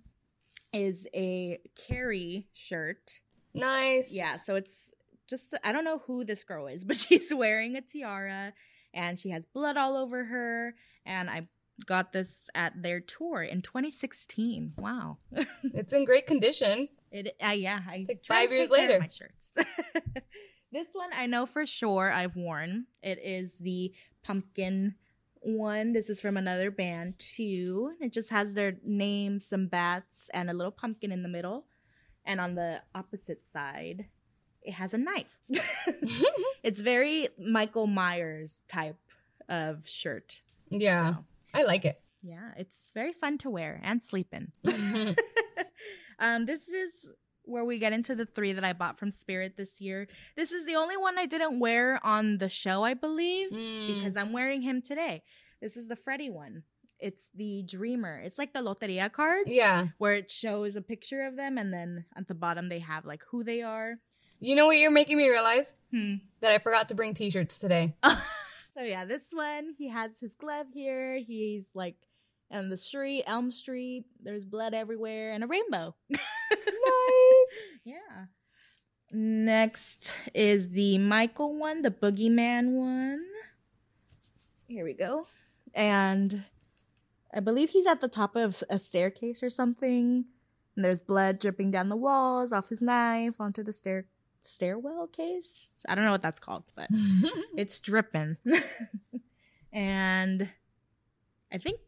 [SPEAKER 2] is a Carrie shirt.
[SPEAKER 1] Nice.
[SPEAKER 2] Yeah, so it's just I don't know who this girl is, but she's wearing a tiara and she has blood all over her and I got this at their tour in 2016. Wow.
[SPEAKER 1] It's in great condition.
[SPEAKER 2] It uh, yeah, I
[SPEAKER 1] like five years
[SPEAKER 2] take care of
[SPEAKER 1] later.
[SPEAKER 2] my shirts. this one I know for sure I've worn. It is the pumpkin one. This is from another band too. It just has their name, some bats, and a little pumpkin in the middle. And on the opposite side, it has a knife. it's very Michael Myers type of shirt.
[SPEAKER 1] Yeah.
[SPEAKER 2] So,
[SPEAKER 1] I like it.
[SPEAKER 2] yeah, it's very fun to wear and sleep in. um, this is where we get into the three that I bought from Spirit this year. This is the only one I didn't wear on the show, I believe, because I'm wearing him today. This is the Freddy one. It's the Dreamer. It's like the Loteria cards.
[SPEAKER 1] yeah.
[SPEAKER 2] Where it shows a picture of them and then at the bottom they have like who they are.
[SPEAKER 1] You know what you're making me realize?
[SPEAKER 2] Hmm.
[SPEAKER 1] That I forgot to bring t-shirts today.
[SPEAKER 2] so yeah, this one he has his glove here. He's like on the street, Elm Street. There's blood everywhere and a rainbow.
[SPEAKER 1] nice.
[SPEAKER 2] Yeah. Next is the Michael one, the Boogeyman one. Here we go. And I believe he's at the top of a staircase or something. And there's blood dripping down the walls off his knife onto the stair stairwell case. I don't know what that's called, but it's dripping. and I think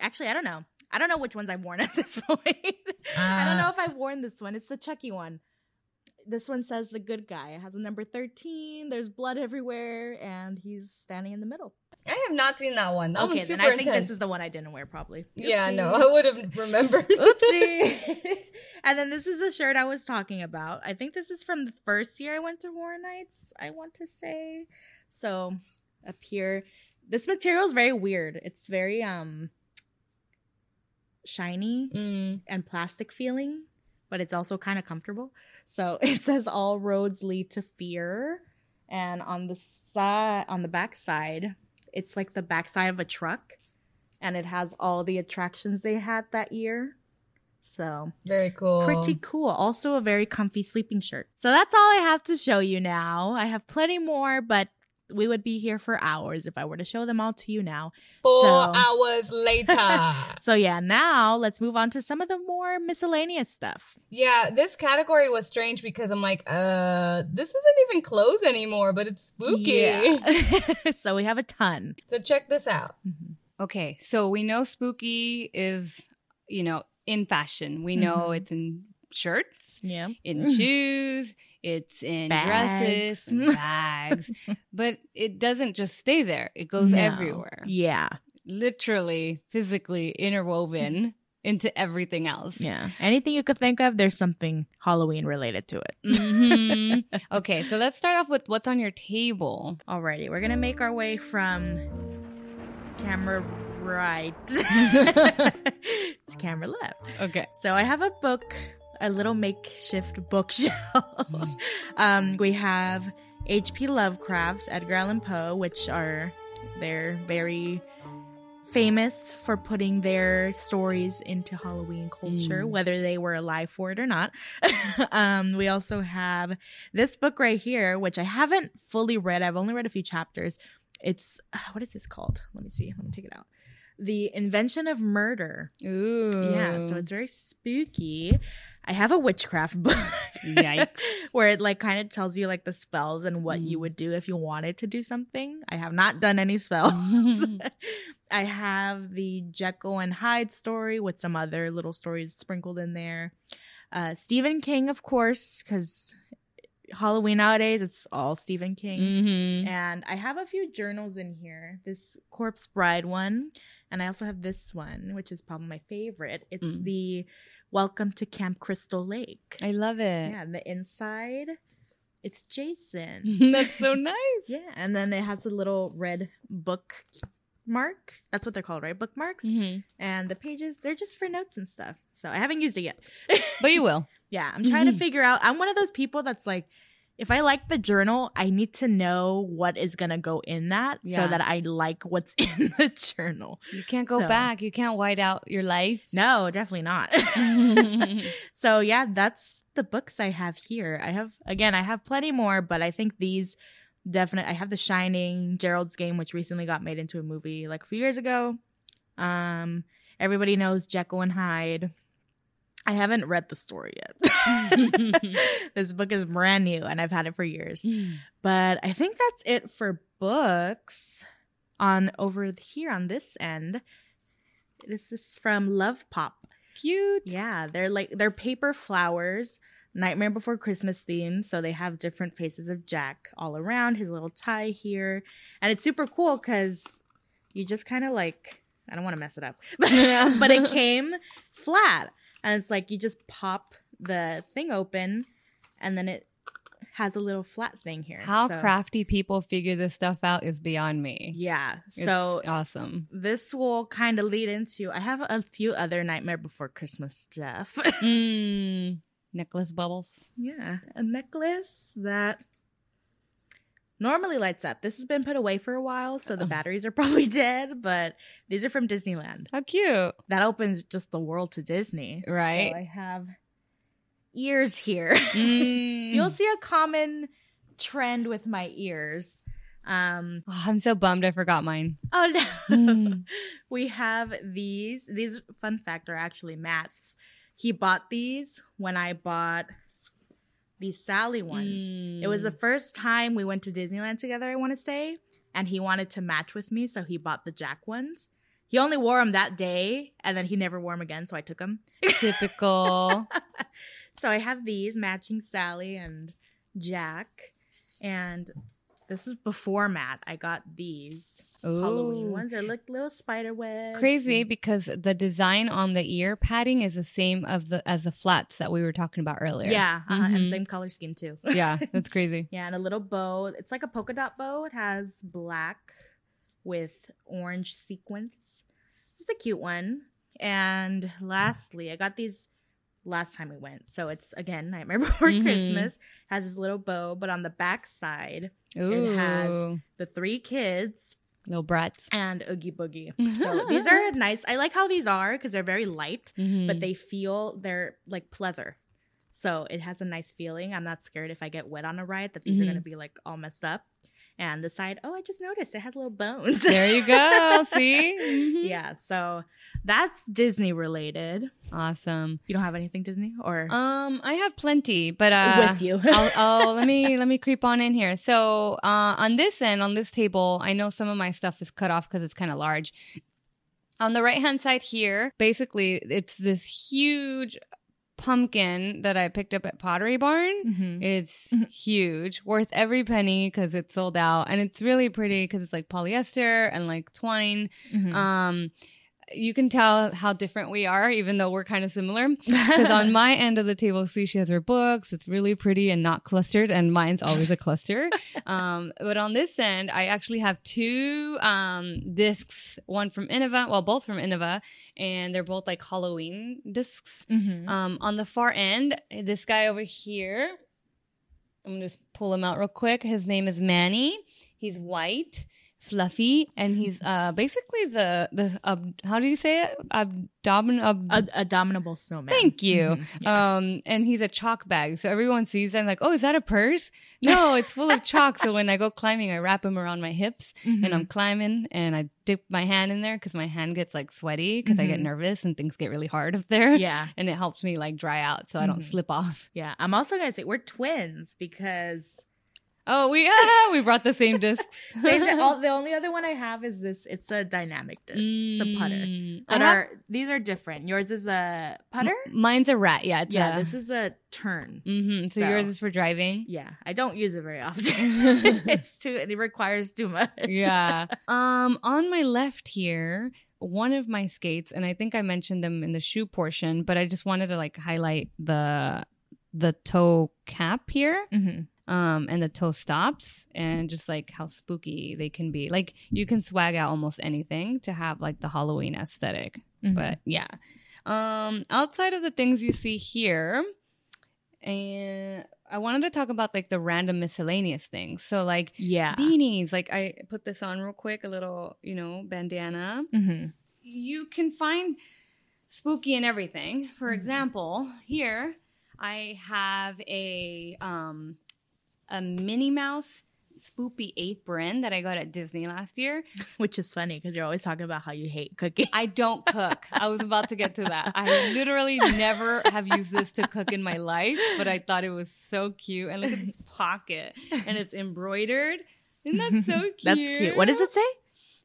[SPEAKER 2] actually I don't know. I don't know which ones I've worn at this point. I don't know ah. if I've worn this one. It's the Chucky one. This one says the good guy. It has a number 13. There's blood everywhere, and he's standing in the middle.
[SPEAKER 1] I have not seen that one. That
[SPEAKER 2] okay, then I think
[SPEAKER 1] intense.
[SPEAKER 2] this is the one I didn't wear, probably.
[SPEAKER 1] Yeah, no,
[SPEAKER 2] Oopsie.
[SPEAKER 1] I would have remembered.
[SPEAKER 2] Oopsie. and then this is the shirt I was talking about. I think this is from the first year I went to Horror Nights, I want to say. So up here, this material is very weird. It's very um shiny
[SPEAKER 1] Mm.
[SPEAKER 2] and plastic feeling, but it's also kind of comfortable. So it says all roads lead to fear. And on the side on the back side, it's like the backside of a truck and it has all the attractions they had that year. So
[SPEAKER 1] Very cool.
[SPEAKER 2] pretty cool. Also a very comfy sleeping shirt. So that's all I have to show you now. I have plenty more, but we would be here for hours if I were to show them all to you now.
[SPEAKER 1] Four
[SPEAKER 2] So-
[SPEAKER 1] hours later.
[SPEAKER 2] So yeah, now let's move on to some of the more miscellaneous stuff.
[SPEAKER 1] yeah, this category was strange because I'm like, uh, this isn't even clothes anymore, but it's spooky.
[SPEAKER 2] Yeah. so we have a ton.
[SPEAKER 1] So check this out.
[SPEAKER 4] Okay, so we know spooky is, you know, in fashion. We know
[SPEAKER 2] Mhm.
[SPEAKER 4] it's in shirts,
[SPEAKER 2] Yeah.
[SPEAKER 4] in shoes, it's in dresses,
[SPEAKER 2] Bags.
[SPEAKER 4] and bags, but it doesn't just stay there. It goes
[SPEAKER 2] No.
[SPEAKER 4] everywhere.
[SPEAKER 2] Yeah.
[SPEAKER 4] Literally, physically interwoven into everything else.
[SPEAKER 2] Yeah. Anything you could think of, there's something Halloween related to it.
[SPEAKER 4] Mhm. okay, so let's start off with what's on your table.
[SPEAKER 2] Alrighty, we're gonna make our way from camera right. it's camera left.
[SPEAKER 1] Okay.
[SPEAKER 2] So I have a book, a little makeshift bookshelf. um, we have H.P. Lovecraft, Edgar Allan Poe, which are they're very famous for putting their stories into Halloween culture,
[SPEAKER 1] Mm.
[SPEAKER 2] whether they were alive for it or not. um, we also have this book right here, which I haven't fully read. I've only read a few chapters. It's what is this called? Let me see. Let me take it out. The Invention of Murder.
[SPEAKER 1] Ooh.
[SPEAKER 2] Yeah, so it's very spooky. I have a witchcraft book.
[SPEAKER 1] Yikes.
[SPEAKER 2] where it like kind of tells you like the spells and what you
[SPEAKER 1] Mm.
[SPEAKER 2] would do if you wanted to do something. I have not done any spells. I have the Jekyll and Hyde story with some other little stories sprinkled in there. Uh Stephen King, of course, because Halloween nowadays it's all Stephen King.
[SPEAKER 1] hmm
[SPEAKER 2] And I have a few journals in here. This Corpse Bride one. And I also have this one, which is probably my favorite. It's
[SPEAKER 1] Mm.
[SPEAKER 2] the Welcome to Camp Crystal Lake.
[SPEAKER 1] I love it.
[SPEAKER 2] Yeah, and the inside, it's Jason.
[SPEAKER 1] That's so nice.
[SPEAKER 2] yeah, and then it has a little red book mark. That's what they're called, right? Bookmarks.
[SPEAKER 1] Mhm.
[SPEAKER 2] And the pages, they're just for notes and stuff. So I haven't used it yet.
[SPEAKER 1] But you will.
[SPEAKER 2] yeah, I'm trying to
[SPEAKER 1] Mhm.
[SPEAKER 2] figure out. I'm one of those people that's like, if I like the journal, I need to know what is gonna go in that
[SPEAKER 1] Yeah.
[SPEAKER 2] so that I like what's in the journal.
[SPEAKER 1] You can't go
[SPEAKER 2] So-
[SPEAKER 1] back. You can't white out your life.
[SPEAKER 2] No, definitely not. so yeah, that's the books I have here. I have again, I have plenty more, but I think these definitely I have The Shining, Gerald's Game, which recently got made into a movie like a few years ago. Um, everybody knows Jekyll and Hyde. I haven't read the story yet. this book is brand new and I've had it for years. But I think that's it for books on over here on this end. This is from Love Pop.
[SPEAKER 1] Cute.
[SPEAKER 2] Yeah, they're like they're paper flowers, Nightmare Before Christmas theme. So they have different faces of Jack all around, his little tie here. And it's super cool because you just kind of like I don't want to mess it up. but it came flat. And it's like you just pop the thing open and then it has a little flat thing here.
[SPEAKER 1] How
[SPEAKER 2] So-
[SPEAKER 1] crafty people figure this stuff out is beyond me.
[SPEAKER 2] Yeah.
[SPEAKER 1] It's
[SPEAKER 2] So
[SPEAKER 1] awesome.
[SPEAKER 2] this will kind of lead into I have a few other Nightmare Before Christmas stuff.
[SPEAKER 1] Mm. Necklace bubbles.
[SPEAKER 2] Yeah, a necklace that normally lights up. This has been put away for a while, so the
[SPEAKER 1] Oh.
[SPEAKER 2] batteries are probably dead, but these are from Disneyland.
[SPEAKER 1] How cute.
[SPEAKER 2] That opens just the world to Disney.
[SPEAKER 1] Right.
[SPEAKER 2] So I have ears here.
[SPEAKER 1] Mm.
[SPEAKER 2] You'll see a common trend with my ears. Um
[SPEAKER 1] Oh, I'm so bummed I forgot mine.
[SPEAKER 2] oh no.
[SPEAKER 1] Mm.
[SPEAKER 2] we have these. These fun fact are actually Matt's. He bought these when I bought these Sally ones. It was the
[SPEAKER 1] Mm.
[SPEAKER 2] first time we went to Disneyland together, I want to say, and he wanted to match with me, so he bought the Jack ones. He only wore them that day, and then he never wore them again, so I took them.
[SPEAKER 1] typical.
[SPEAKER 2] So I have these matching Sally and Jack, and this is before Matt. I got these Halloween ones. They're like little spider webs.
[SPEAKER 1] Crazy
[SPEAKER 2] and-
[SPEAKER 1] because the design on the ear padding is the same of the as the flats that we were talking about earlier.
[SPEAKER 2] Yeah, uh and
[SPEAKER 1] Mhm.
[SPEAKER 2] same color scheme too.
[SPEAKER 1] yeah, that's crazy.
[SPEAKER 2] Yeah, and a little bow. It's like a polka dot bow. It has black with orange sequins. It's a cute one. And lastly, I got these last time we went. So it's again Nightmare Before
[SPEAKER 1] Mhm.
[SPEAKER 2] Christmas. Has this little bow, but on the back side,
[SPEAKER 1] Ooh,
[SPEAKER 2] has- the three kids
[SPEAKER 1] little brats.
[SPEAKER 2] and Oogie Boogie. So these are nice. I like how these are because they're very light,
[SPEAKER 1] Mhm.
[SPEAKER 2] but they feel they're like pleather. So it has a nice feeling. I'm not scared if I get wet on a ride that these are
[SPEAKER 1] Mhm.
[SPEAKER 2] going to be like all messed up. And the side, oh, I just noticed it has little bones.
[SPEAKER 1] there you go. See, Mhm.
[SPEAKER 2] yeah. So that's Disney related.
[SPEAKER 1] awesome.
[SPEAKER 2] You don't have anything Disney or
[SPEAKER 1] Um, I have plenty, but uh,
[SPEAKER 2] with you?
[SPEAKER 1] I'll, I'll let me let me creep on in here. So uh, on this end, on this table, I know some of my stuff is cut off because it's kind of large. On the right hand side here, basically, it's this huge pumpkin that I picked up at Pottery Barn.
[SPEAKER 2] Mhm.
[SPEAKER 1] It's
[SPEAKER 2] Mhm.
[SPEAKER 1] huge, worth every penny because it's sold out, and it's really pretty because it's like polyester and like twine.
[SPEAKER 2] Mhm.
[SPEAKER 1] Um, you can tell how different we are, even though we're kind of similar. Because on my end of the table, see, she has her books. It's really pretty and not clustered, and mine's always a cluster. Um, but on this end, I actually have two um, discs, one from Innova, well, both from Innova, and they're both like Halloween discs.
[SPEAKER 2] Mhm.
[SPEAKER 1] Um, on the far end, this guy over here, I'm gonna just pull him out real quick. His name is Manny. He's white, fluffy, and he's uh basically the the ab, how do you say it? Abdomen. Ab,
[SPEAKER 2] A, a dominable snowman.
[SPEAKER 1] Thank you.
[SPEAKER 2] Mhm. Yeah.
[SPEAKER 1] Um, and he's a chalk bag, so everyone sees that and like, oh, is that a purse? No, it's full of chalk. So when I go climbing, I wrap him around my hips, and
[SPEAKER 2] Mhm.
[SPEAKER 1] I'm climbing, and I dip my hand in there because my hand gets like sweaty because I get
[SPEAKER 2] Mhm.
[SPEAKER 1] nervous and things get really hard up there
[SPEAKER 2] yeah,
[SPEAKER 1] and it helps me like dry out so I don't
[SPEAKER 2] Mhm.
[SPEAKER 1] slip off.
[SPEAKER 2] yeah. I'm also gonna say we're twins because
[SPEAKER 1] Oh, we ah, we brought the same discs.
[SPEAKER 2] Same all, the only other one I have is this. It's a dynamic disc. It's a putter.
[SPEAKER 1] Mm,
[SPEAKER 2] But
[SPEAKER 1] have-
[SPEAKER 2] our these are different. Yours is a putter.
[SPEAKER 1] m- mine's a rat. Yeah, it's
[SPEAKER 2] yeah,
[SPEAKER 1] a,
[SPEAKER 2] this is a turn.
[SPEAKER 1] mhm, so,
[SPEAKER 2] so-
[SPEAKER 1] yours is for driving.
[SPEAKER 2] Yeah, I don't use it very often. it's too. It requires too much.
[SPEAKER 1] yeah. Um, on my left here, one of my skates, and I think I mentioned them in the shoe portion, but I just wanted to like highlight the the toe cap here.
[SPEAKER 2] hmm
[SPEAKER 1] um, and the toe stops and just like how spooky they can be. Like you can swag out almost anything to have like the Halloween aesthetic.
[SPEAKER 2] Mm-hmm.
[SPEAKER 1] But yeah. Um, outside of the things you see here, and I wanted to talk about like the random miscellaneous things. So like
[SPEAKER 2] yeah.
[SPEAKER 1] beanies, like I put this on real quick, a little, you know, bandana
[SPEAKER 2] hmm
[SPEAKER 1] you can find spooky in everything. For
[SPEAKER 2] Mhm.
[SPEAKER 1] example, here I have a um a Minnie Mouse spoopy apron that I got at Disney last year.
[SPEAKER 2] Which is funny because you're always talking about how you hate cooking.
[SPEAKER 1] I don't cook. I was about to get to that. I literally never have used this to cook in my life, but I thought it was so cute. And look at this pocket, and it's embroidered. Isn't that so cute?
[SPEAKER 2] That's cute. What does it say?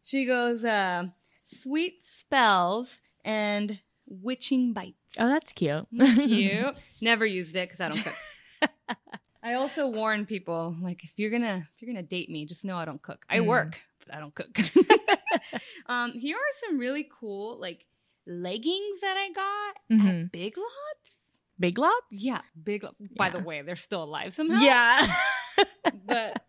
[SPEAKER 1] She goes, uh, sweet spells and witching bites.
[SPEAKER 2] Oh, that's cute.
[SPEAKER 1] Cute. Never used it because I don't cook. I also warn people like if you're gonna if you're gonna date me, just know I don't cook. I
[SPEAKER 2] Mm.
[SPEAKER 1] work, but I don't cook. um, here are some really cool like leggings that I got
[SPEAKER 2] Mhm.
[SPEAKER 1] at Big Lots.
[SPEAKER 2] Big lots.
[SPEAKER 1] Yeah, Big Lots. By the way, they're still alive somehow.
[SPEAKER 2] Yeah.
[SPEAKER 1] but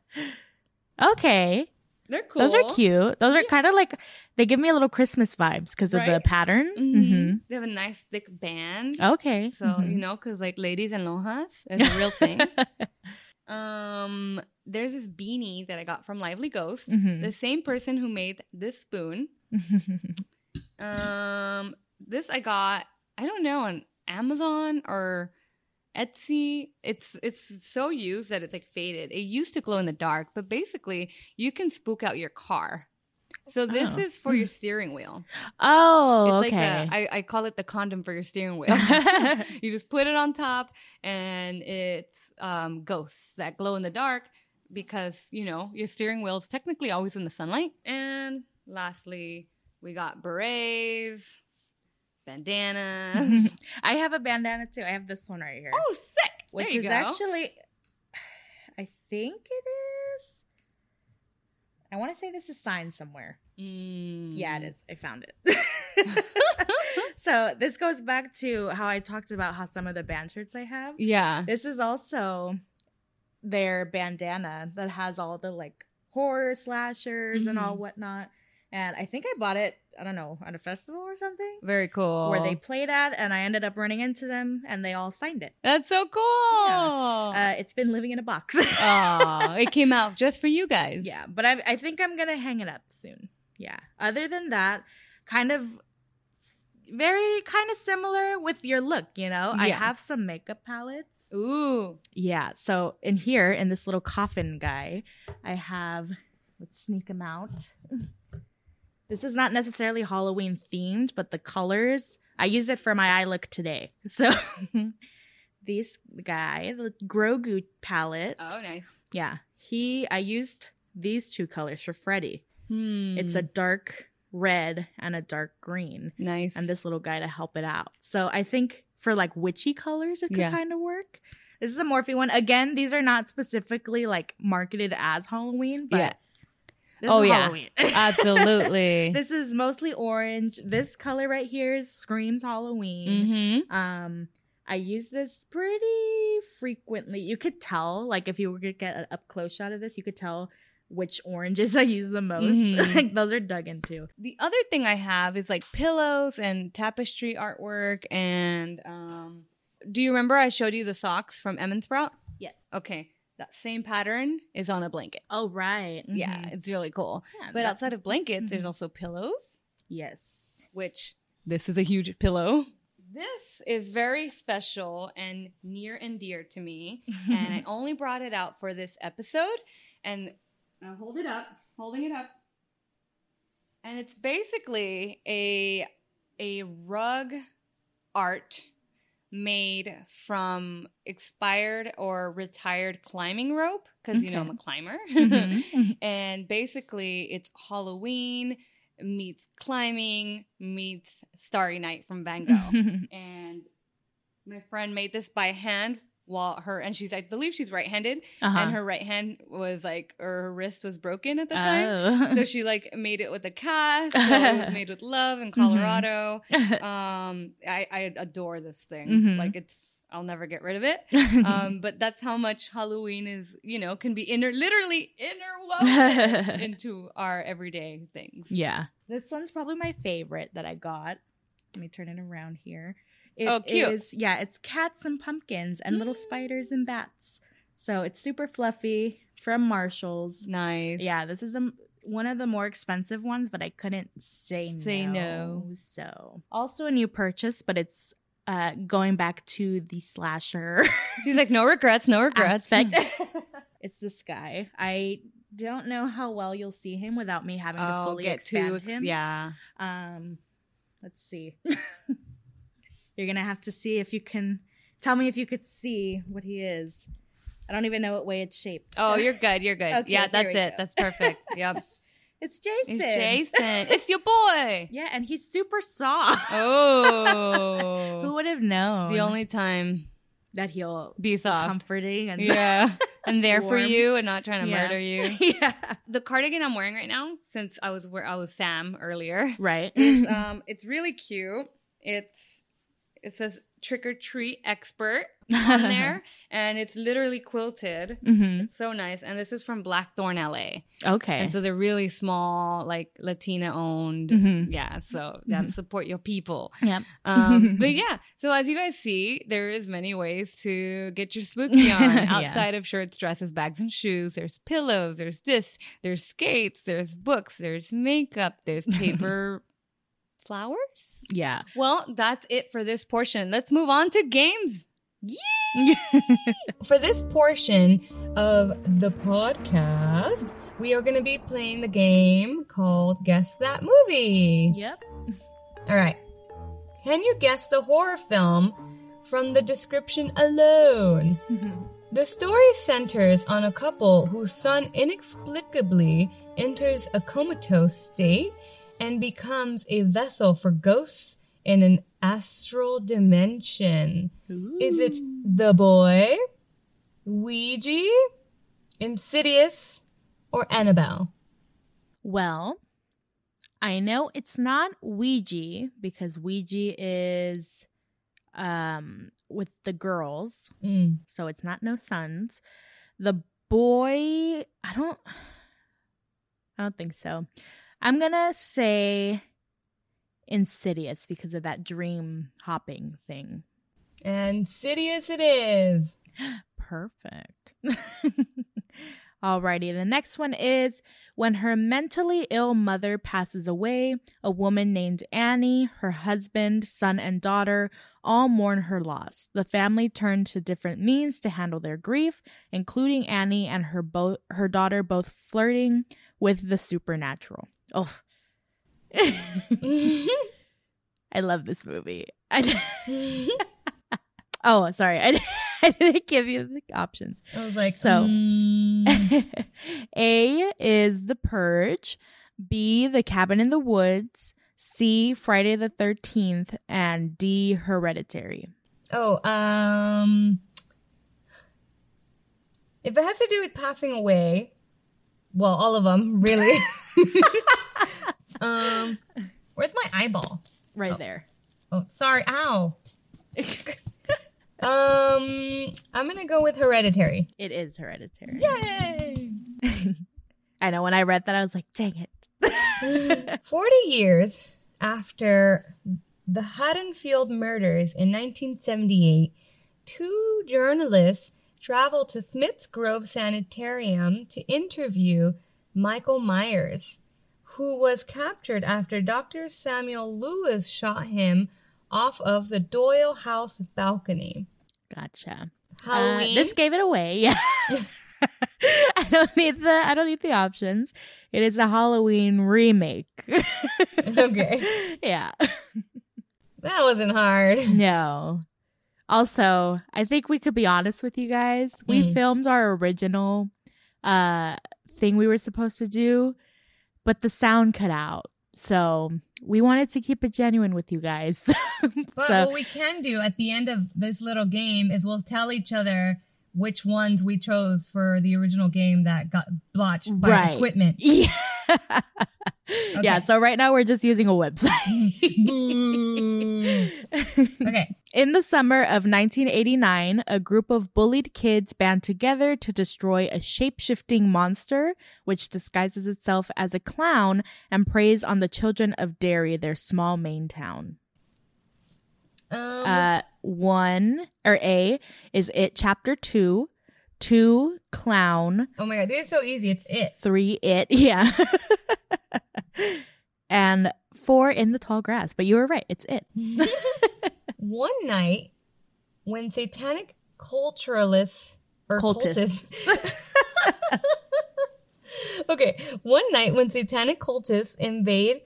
[SPEAKER 2] okay.
[SPEAKER 1] They're cool.
[SPEAKER 2] Those are cute. Those are kind of like they give me a little Christmas vibes because of the
[SPEAKER 1] Right?
[SPEAKER 2] pattern.
[SPEAKER 1] Mhm. They have a nice thick band.
[SPEAKER 2] Okay.
[SPEAKER 1] So
[SPEAKER 2] Mhm.
[SPEAKER 1] you know, because like ladies and lojas is a real thing. um, there's this beanie that I got from Lively Ghost.
[SPEAKER 2] Mhm.
[SPEAKER 1] The same person who made this spoon. Um, this I got. I don't know on Amazon or Etsy. It's it's so used that it's like faded. It used to glow in the dark, but basically you can spook out your car. So this
[SPEAKER 2] Oh.
[SPEAKER 1] is for your steering wheel.
[SPEAKER 2] oh,
[SPEAKER 1] It's
[SPEAKER 2] okay.
[SPEAKER 1] like a, I, I call it the condom for your steering wheel. you just put it on top, and it's um, ghosts that glow in the dark because you know your steering wheel is technically always in the sunlight. And lastly, we got berets, bandanas.
[SPEAKER 2] I have a bandana too. I have this one right here.
[SPEAKER 1] oh, sick!
[SPEAKER 2] which is
[SPEAKER 1] go.
[SPEAKER 2] actually I think it is. I want to say this is signed somewhere.
[SPEAKER 1] Mm.
[SPEAKER 2] Yeah, it is. I found it. so this goes back to how I talked about how some of the band shirts I have.
[SPEAKER 1] Yeah.
[SPEAKER 2] This is also their bandana that has all the like horror slashers and all
[SPEAKER 1] Mhm.
[SPEAKER 2] whatnot. And I think I bought it, I don't know, at a festival or something.
[SPEAKER 1] Very cool.
[SPEAKER 2] Where they played at, and I ended up running into them, and they all signed it.
[SPEAKER 1] That's so cool.
[SPEAKER 2] Uh, it's been living in a box.
[SPEAKER 1] Aw, it came out just for you guys.
[SPEAKER 2] yeah, but I, I think I'm gonna hang it up soon. Yeah. Other than that, kind of very kind of similar with your look. You know, I have some makeup palettes.
[SPEAKER 1] Ooh.
[SPEAKER 2] Yeah. So in here, in this little coffin guy, I have. Let's sneak him out. This is not necessarily Halloween themed, but the colors I use it for my eye look today. So this guy, the Grogu palette.
[SPEAKER 1] Oh, nice.
[SPEAKER 2] Yeah, he. I used these two colors for Freddy.
[SPEAKER 1] Hmm.
[SPEAKER 2] It's a dark red and a dark green,
[SPEAKER 1] nice.
[SPEAKER 2] and this little guy to help it out. So I think for like witchy colors, it could
[SPEAKER 1] Yeah.
[SPEAKER 2] kind of work. This is a Morphe one. Again, these are not specifically like marketed as Halloween, but
[SPEAKER 1] Yeah.
[SPEAKER 2] This
[SPEAKER 1] Oh, yeah. Absolutely.
[SPEAKER 2] this is mostly orange. This color right here is screams Halloween.
[SPEAKER 1] mm-hmm.
[SPEAKER 2] Um, I use this pretty frequently. You could tell, like, if you were to get an up close shot of this, you could tell which oranges I use the most.
[SPEAKER 1] Mhm.
[SPEAKER 2] like, those are dug into.
[SPEAKER 1] The other thing I have is like pillows and tapestry artwork. And um, do you remember I showed you the socks from Emmons Sprout?
[SPEAKER 2] Yes.
[SPEAKER 1] Okay. That same pattern is on a blanket.
[SPEAKER 2] Oh, right.
[SPEAKER 1] Yeah,
[SPEAKER 2] Mhm.
[SPEAKER 1] it's really cool.
[SPEAKER 2] Yeah,
[SPEAKER 1] But outside of blankets, there's
[SPEAKER 2] Mhm.
[SPEAKER 1] also pillows,
[SPEAKER 2] Yes.
[SPEAKER 1] which this is a huge pillow. This is very special and near and dear to me. and I only brought it out for this episode. And I'll hold it up, holding it up. And it's basically a a rug art made from expired or retired climbing rope because you know I'm a
[SPEAKER 2] Okay.
[SPEAKER 1] climber.
[SPEAKER 2] Mhm.
[SPEAKER 1] and basically it's Halloween meets climbing meets Starry Night from Van Gogh and my friend made this by hand while her and she's I believe she's right-handed
[SPEAKER 2] uh-huh.
[SPEAKER 1] and her right hand was like or her wrist was broken at the time.
[SPEAKER 2] Oh.
[SPEAKER 1] So she like made it with a cast. So it was made with love in Colorado.
[SPEAKER 2] Mm-hmm.
[SPEAKER 1] Um, I, I adore this thing.
[SPEAKER 2] Mhm.
[SPEAKER 1] Like it's, I'll never get rid of it. Um, but that's how much Halloween is, you know, can be inner, literally interwoven into our everyday things.
[SPEAKER 2] yeah. This one's probably my favorite that I got. Let me turn it around here. It
[SPEAKER 1] Oh, cute.
[SPEAKER 2] is- yeah, it's cats and pumpkins and little spiders and bats. So it's super fluffy from Marshalls.
[SPEAKER 1] Nice.
[SPEAKER 2] Yeah, this is the one of the more expensive ones, but I couldn't say,
[SPEAKER 1] Say
[SPEAKER 2] no.
[SPEAKER 1] no.
[SPEAKER 2] So also a new purchase, but it's uh going back to the slasher
[SPEAKER 1] She's like, no regrets, no regrets.
[SPEAKER 2] it's this guy. I don't know how well you'll see him without me having to fully
[SPEAKER 1] get
[SPEAKER 2] expand
[SPEAKER 1] to, ex-
[SPEAKER 2] him.
[SPEAKER 1] yeah.
[SPEAKER 2] Um, let's see. You're gonna have to see if you can tell me if you could see what he is. I don't even know what way it's shaped.
[SPEAKER 1] Oh, you're good. You're good.
[SPEAKER 2] Okay,
[SPEAKER 1] yeah, that's it.
[SPEAKER 2] go.
[SPEAKER 1] That's perfect. Yep.
[SPEAKER 2] it's Jason.
[SPEAKER 1] It's Jason. it's your boy.
[SPEAKER 2] Yeah, and he's super soft.
[SPEAKER 1] Oh.
[SPEAKER 2] Who would have known?
[SPEAKER 1] the only time
[SPEAKER 2] that he'll
[SPEAKER 1] be soft.
[SPEAKER 2] comforting and
[SPEAKER 1] Yeah. And there for you and not trying to
[SPEAKER 2] Yeah.
[SPEAKER 1] murder you.
[SPEAKER 2] yeah,
[SPEAKER 1] The cardigan I'm wearing right now, since I was where I was Sam earlier,
[SPEAKER 2] right.
[SPEAKER 1] is um it's really cute. It's it says trick or treat expert on there and it's literally quilted.
[SPEAKER 2] hmm
[SPEAKER 1] It's so nice. And this is from Blackthorn LA.
[SPEAKER 2] Okay.
[SPEAKER 1] And so they're really small, like Latina owned.
[SPEAKER 2] Mhm.
[SPEAKER 1] Yeah. So gotta support your people.
[SPEAKER 2] Yep.
[SPEAKER 1] Um, but yeah, so as you guys see, there is many ways to get your spooky on
[SPEAKER 2] Yeah.
[SPEAKER 1] outside of shirts, dresses, bags, and shoes. There's pillows, there's this, there's skates, there's books, there's makeup, there's paper flowers.
[SPEAKER 2] Yeah.
[SPEAKER 1] Well, that's it for this portion. Let's move on to games.
[SPEAKER 5] For this portion of the podcast, we are going to be playing the game called Guess That Movie.
[SPEAKER 2] yep.
[SPEAKER 5] All right. Can you guess the horror film from the description alone? Mm-hmm. The story centers on a couple whose son inexplicably enters a comatose state and becomes a vessel for ghosts in an astral dimension. Is it The Boy, Ouija, Insidious, or Annabelle?
[SPEAKER 2] Well, I know it's not Ouija because Ouija is um with the girls,
[SPEAKER 5] Mm.
[SPEAKER 2] so it's not no sons. The boy, I don't I don't think so. I'm going to say Insidious because of that dream hopping thing.
[SPEAKER 5] Insidious it is.
[SPEAKER 2] Perfect. Alrighty, the next one is when her mentally ill mother passes away, a woman named Annie, her husband, son, and daughter all mourn her loss. The family turn to different means to handle their grief, including Annie and her bo- her daughter both flirting with the supernatural. Oh. I love this movie. I oh, sorry. I, I didn't give you the options.
[SPEAKER 5] I was like,
[SPEAKER 2] So-
[SPEAKER 5] mm.
[SPEAKER 2] A is The Purge, B, The Cabin in the Woods, C, Friday the 13th, and D, Hereditary.
[SPEAKER 5] oh, um, if it has to do with passing away,
[SPEAKER 1] Well, all of them, really. Um, where's my eyeball?
[SPEAKER 2] Right there.
[SPEAKER 1] Oh, sorry. Ow. um, I'm gonna go with Hereditary.
[SPEAKER 2] It is hereditary.
[SPEAKER 1] Yay!
[SPEAKER 2] I know when I read that, I was like, dang it.
[SPEAKER 1] 40 years after the Haddonfield murders in 1978, two journalists traveled to Smith's Grove Sanitarium to interview Michael Myers, who was captured after Dr. Samuel Loomis shot him off of the Doyle House balcony.
[SPEAKER 2] Gotcha.
[SPEAKER 1] Halloween.
[SPEAKER 2] Uh, this gave it away. Yeah. I don't need the I don't need the options. It is a Halloween remake.
[SPEAKER 1] okay.
[SPEAKER 2] yeah.
[SPEAKER 1] That wasn't hard.
[SPEAKER 2] No. Also, I think we could be honest with you guys. We
[SPEAKER 1] Mm.
[SPEAKER 2] filmed our original uh thing we were supposed to do, but the sound cut out. So we wanted to keep it genuine with you guys.
[SPEAKER 1] But
[SPEAKER 2] So-
[SPEAKER 1] what we can do at the end of this little game is we'll tell each other which ones we chose for the original game that got blotched by
[SPEAKER 2] Right.
[SPEAKER 1] equipment.
[SPEAKER 2] yeah. Yeah, so right now we're just using a website.
[SPEAKER 1] Okay.
[SPEAKER 2] In the summer of 1989, a group of bullied kids band together to destroy a shape shifting monster, which disguises itself as a clown and preys on the children of Derry, their small Maine town.
[SPEAKER 1] Um,
[SPEAKER 2] Uh, one, or A, is It Chapter 2, 2, Clown,
[SPEAKER 1] oh my god, this is so easy. It's it.
[SPEAKER 2] 3, It, yeah. and 4, In the Tall Grass. But you were right, it's It.
[SPEAKER 1] One night, when satanic culturalists or
[SPEAKER 2] Cultists.
[SPEAKER 1] cultists. okay, one night when satanic cultists invade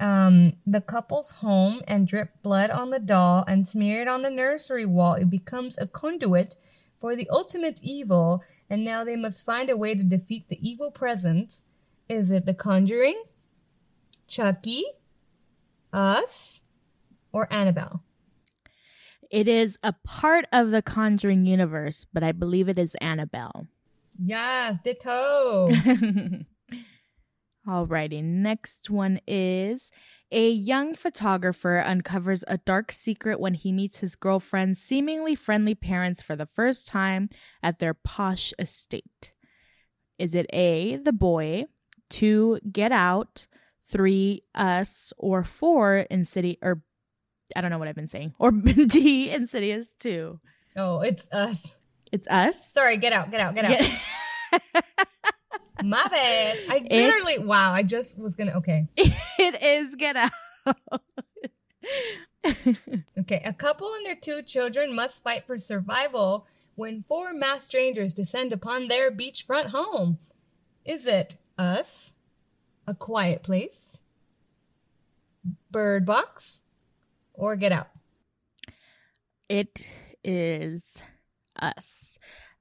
[SPEAKER 1] um, the couple's home and drip blood on the doll and smear it on the nursery wall, it becomes a conduit for the ultimate evil, and now they must find a way to defeat the evil presence. Is it The Conjuring, Chucky, Us, or Annabelle?
[SPEAKER 2] It is a part of the Conjuring universe, but I believe it is Annabelle.
[SPEAKER 1] Yes, ditto.
[SPEAKER 2] Alrighty, next one is a young photographer uncovers a dark secret when he meets his girlfriend's seemingly friendly parents for the first time at their posh estate. Is it A, the boy, two, get out, three, us, or four, Insidious, or I don't know what I've been saying, or D, Insidious 2?
[SPEAKER 1] oh, it's us.
[SPEAKER 2] It's us.
[SPEAKER 1] Sorry, get out, get out, get out.
[SPEAKER 2] Yeah.
[SPEAKER 1] My bad. I literally, wow, I just was gonna, okay.
[SPEAKER 2] it is get out.
[SPEAKER 1] Okay, a couple and their two children must fight for survival when four masked strangers descend upon their beachfront home. Is it us? A quiet place? Bird box? Or get out?
[SPEAKER 2] it is us.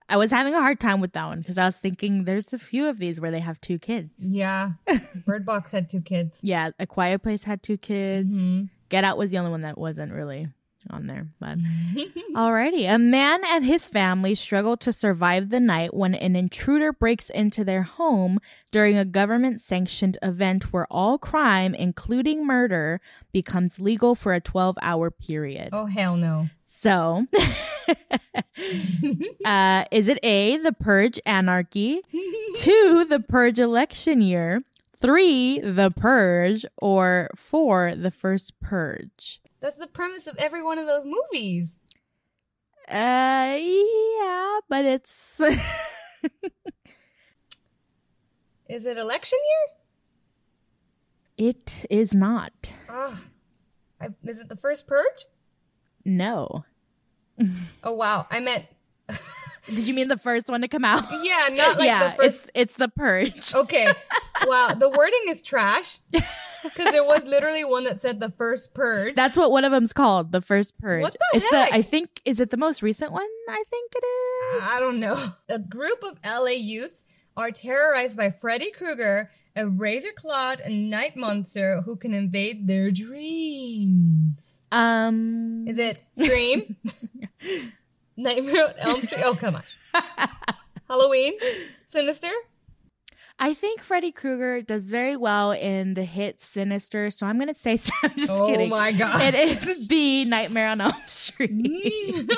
[SPEAKER 2] I was having a hard time with that one because I was thinking there's a few of these where they have two kids.
[SPEAKER 1] Yeah. Bird box had two kids.
[SPEAKER 2] Yeah, A Quiet Place had two kids.
[SPEAKER 1] Mhm.
[SPEAKER 2] Get Out was the only one that wasn't really on there. But alrighty, a man and his family struggle to survive the night when an intruder breaks into their home during a government-sanctioned event where all crime, including murder, becomes legal for a 12-hour period.
[SPEAKER 1] oh, hell no.
[SPEAKER 2] So, uh, is it A, the Purge Anarchy, two, the Purge Election Year, three, the Purge, or four, the First Purge?
[SPEAKER 1] That's the premise of every one of those movies.
[SPEAKER 2] Uh, yeah, but it's
[SPEAKER 1] Is it election year?
[SPEAKER 2] it is not.
[SPEAKER 1] Ah, is it the first purge?
[SPEAKER 2] No.
[SPEAKER 1] Oh wow, I meant
[SPEAKER 2] Did you mean the first one to come out?
[SPEAKER 1] yeah, not like
[SPEAKER 2] yeah,
[SPEAKER 1] the first.
[SPEAKER 2] it's it's the Purge.
[SPEAKER 1] Okay, wow, the wording is trash because there was literally one that said the first purge.
[SPEAKER 2] That's what one of them's called, the First Purge.
[SPEAKER 1] What the
[SPEAKER 2] it's
[SPEAKER 1] heck?
[SPEAKER 2] I think is it the most recent one? I think it is.
[SPEAKER 1] I don't know. A group of LA youths are terrorized by Freddy Krueger, a razor clawed night monster who can invade their dreams.
[SPEAKER 2] Um,
[SPEAKER 1] Is it Scream? Nightmare on Elm Street? Oh, come on. Halloween? Sinister?
[SPEAKER 2] I think Freddy Krueger does very well in the hit Sinister, so I'm gonna say. So I'm just
[SPEAKER 1] oh
[SPEAKER 2] kidding.
[SPEAKER 1] Oh my god!
[SPEAKER 2] It is B Nightmare on Elm Street.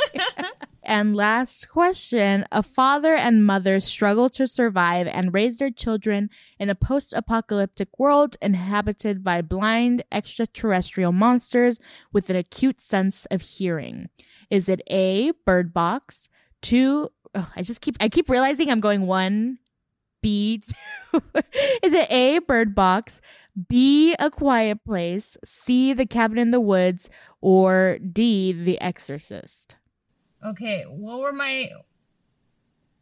[SPEAKER 2] And last question: A father and mother struggle to survive and raise their children in a post-apocalyptic world inhabited by blind extraterrestrial monsters with an acute sense of hearing. Is it A. Bird Box? Two. Oh, I just keep I keep realizing I'm going one B. two. Is it A, Bird Box, B, A Quiet Place, C, The Cabin in the Woods, or D, The Exorcist?
[SPEAKER 1] Okay, what were my.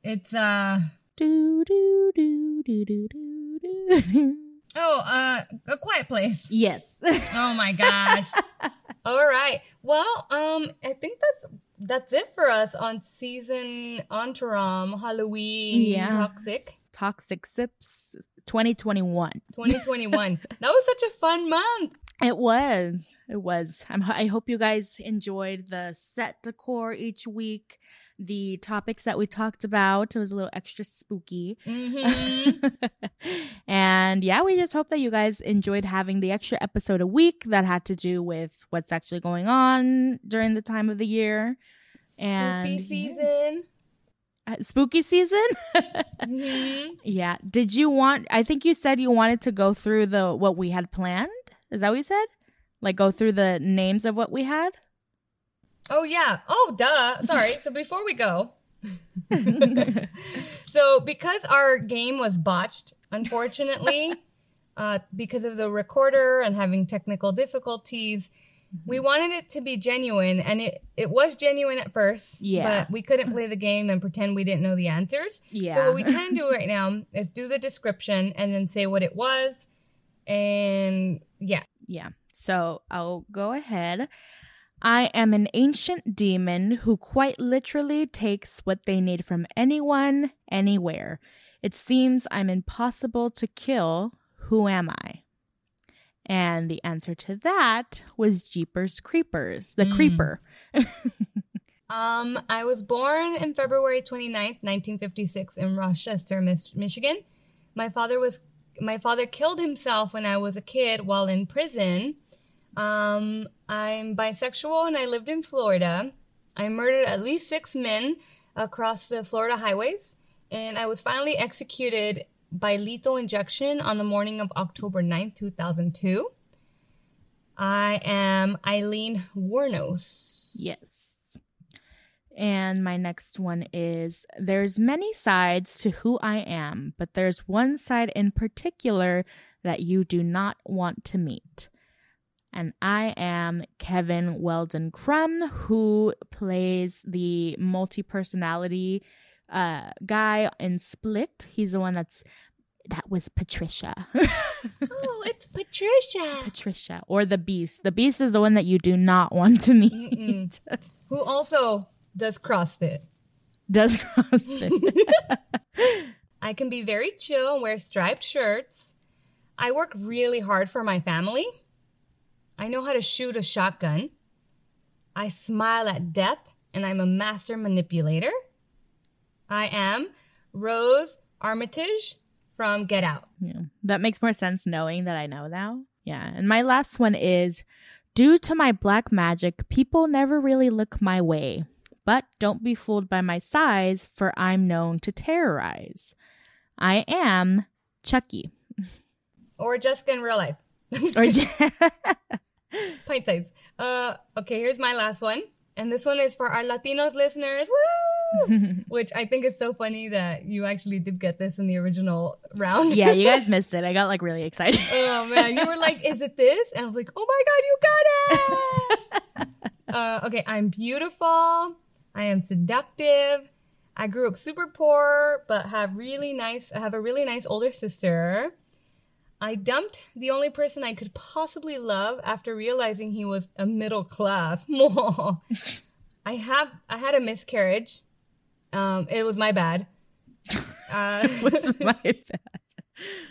[SPEAKER 1] It's, uh.
[SPEAKER 2] Do, do, do, do, do, do, do.
[SPEAKER 1] Oh, uh, A Quiet Place.
[SPEAKER 2] Yes.
[SPEAKER 1] Oh my gosh. All right. Well, um, I think that's that's it for us on season Entourage Halloween
[SPEAKER 2] Yeah.
[SPEAKER 1] Toxic
[SPEAKER 2] Toxic Sips 2021.
[SPEAKER 1] 2021. that was such a fun month.
[SPEAKER 2] It was. It was. I'm, I hope you guys enjoyed the set decor each week, the topics that we talked about. It was a little extra spooky.
[SPEAKER 1] hmm
[SPEAKER 2] and yeah, we just hope that you guys enjoyed having the extra episode a week that had to do with what's actually going on during the time of the year. And-
[SPEAKER 1] Spooky season.
[SPEAKER 2] Uh, spooky season?
[SPEAKER 1] hmm
[SPEAKER 2] yeah. Did you want I think you said you wanted to go through the what we had planned? Is that what you said? Like go through the names of what we had?
[SPEAKER 1] Oh yeah. Oh duh. Sorry. so before we go, so because our game was botched, unfortunately, uh, because of the recorder and having technical difficulties, we wanted it to be genuine, and it it was genuine at first.
[SPEAKER 2] Yeah.
[SPEAKER 1] But we couldn't play the game and pretend we didn't know the answers.
[SPEAKER 2] Yeah.
[SPEAKER 1] So what we can do right now is do the description and then say what it was, and yeah.
[SPEAKER 2] Yeah. So I'll go ahead. I am an ancient demon who quite literally takes what they need from anyone, anywhere. It seems I'm impossible to kill. Who am I? And the answer to that was Jeepers Creepers, the
[SPEAKER 1] Mm.
[SPEAKER 2] creeper.
[SPEAKER 1] Um, I was born in February 29th, 1956 in Rochester, Mich- Michigan. My father was my father killed himself when I was a kid while in prison. Um, I'm bisexual and I lived in Florida. I murdered at least 6 men across the Florida highways and I was finally executed by lethal injection on the morning of October 9th, 2002. I am Aileen Wuornos.
[SPEAKER 2] Yes. And my next one is there's many sides to who I am, but there's one side in particular that you do not want to meet. And I am Kevin Wendell Crumb, who plays the multi personality uh, guy in Split. He's the one that's that was Patricia.
[SPEAKER 1] Oh, it's Patricia.
[SPEAKER 2] Patricia or the Beast. The Beast is the one that you do not want to meet.
[SPEAKER 1] Who also does CrossFit.
[SPEAKER 2] Does CrossFit.
[SPEAKER 1] I can be very chill and wear striped shirts. I work really hard for my family. I know how to shoot a shotgun. I smile at death and I'm a master manipulator. I am Rose Armitage from Get Out.
[SPEAKER 2] Yeah, that makes more sense knowing that I know now. Yeah. And my last one is due to my black magic, people never really look my way. But don't be fooled by my size, for I'm known to terrorize. I am Chucky.
[SPEAKER 1] Or Jessica in real life.
[SPEAKER 2] Or.
[SPEAKER 1] Pint size. Uh, okay, here's my last one. And this one is for our Latinos listeners. Woo! Which I think is so funny that you actually did get this in the original round.
[SPEAKER 2] yeah, you guys missed it. I got like really excited.
[SPEAKER 1] oh man, you were like, "Is it this?" And I was like, "Oh my god, you got it!" uh, okay, I'm beautiful. I am seductive. I grew up super poor, but have really nice. I have a really nice older sister. I dumped the only person I could possibly love after realizing he was a middle class. I have. I had a miscarriage. Um, it was my bad. Uh,
[SPEAKER 2] What's my bad?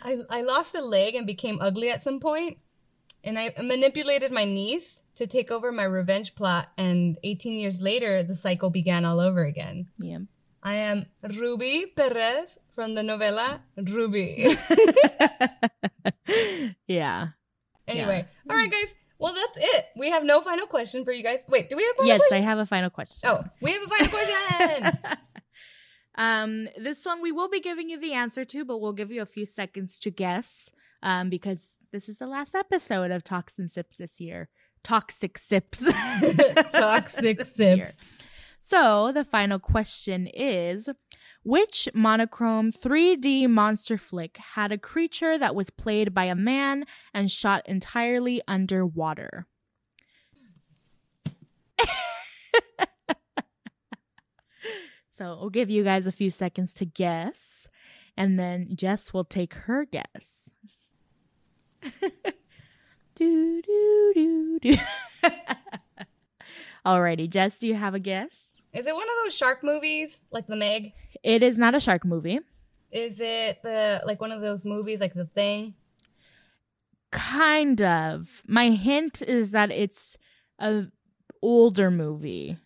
[SPEAKER 1] I, I lost a leg and became ugly at some point, and I manipulated my niece to take over my revenge plot. And 18 years later, the cycle began all over again.
[SPEAKER 2] Yeah.
[SPEAKER 1] I am Ruby Perez from the novela Ruby.
[SPEAKER 2] yeah.
[SPEAKER 1] Anyway, yeah. all right, guys. Well, that's it. We have no final question for you guys. Wait, do we have?
[SPEAKER 2] yes,
[SPEAKER 1] question?
[SPEAKER 2] I have a final question.
[SPEAKER 1] Oh, we have a final question.
[SPEAKER 2] um, this one we will be giving you the answer to, but we'll give you a few seconds to guess. Um, because this is the last episode of Talks and Sips this year. Toxic sips.
[SPEAKER 1] Toxic sips.
[SPEAKER 2] So the final question is which monochrome 3D monster flick had a creature that was played by a man and shot entirely underwater? so we'll give you guys a few seconds to guess, and then Jess will take her guess. Do, do, do, do. Alrighty, Jess, do you have a guess?
[SPEAKER 1] Is it one of those shark movies like The Meg?
[SPEAKER 2] It is not a shark movie.
[SPEAKER 1] Is it the like one of those movies like The Thing?
[SPEAKER 2] Kind of. My hint is that it's a older movie.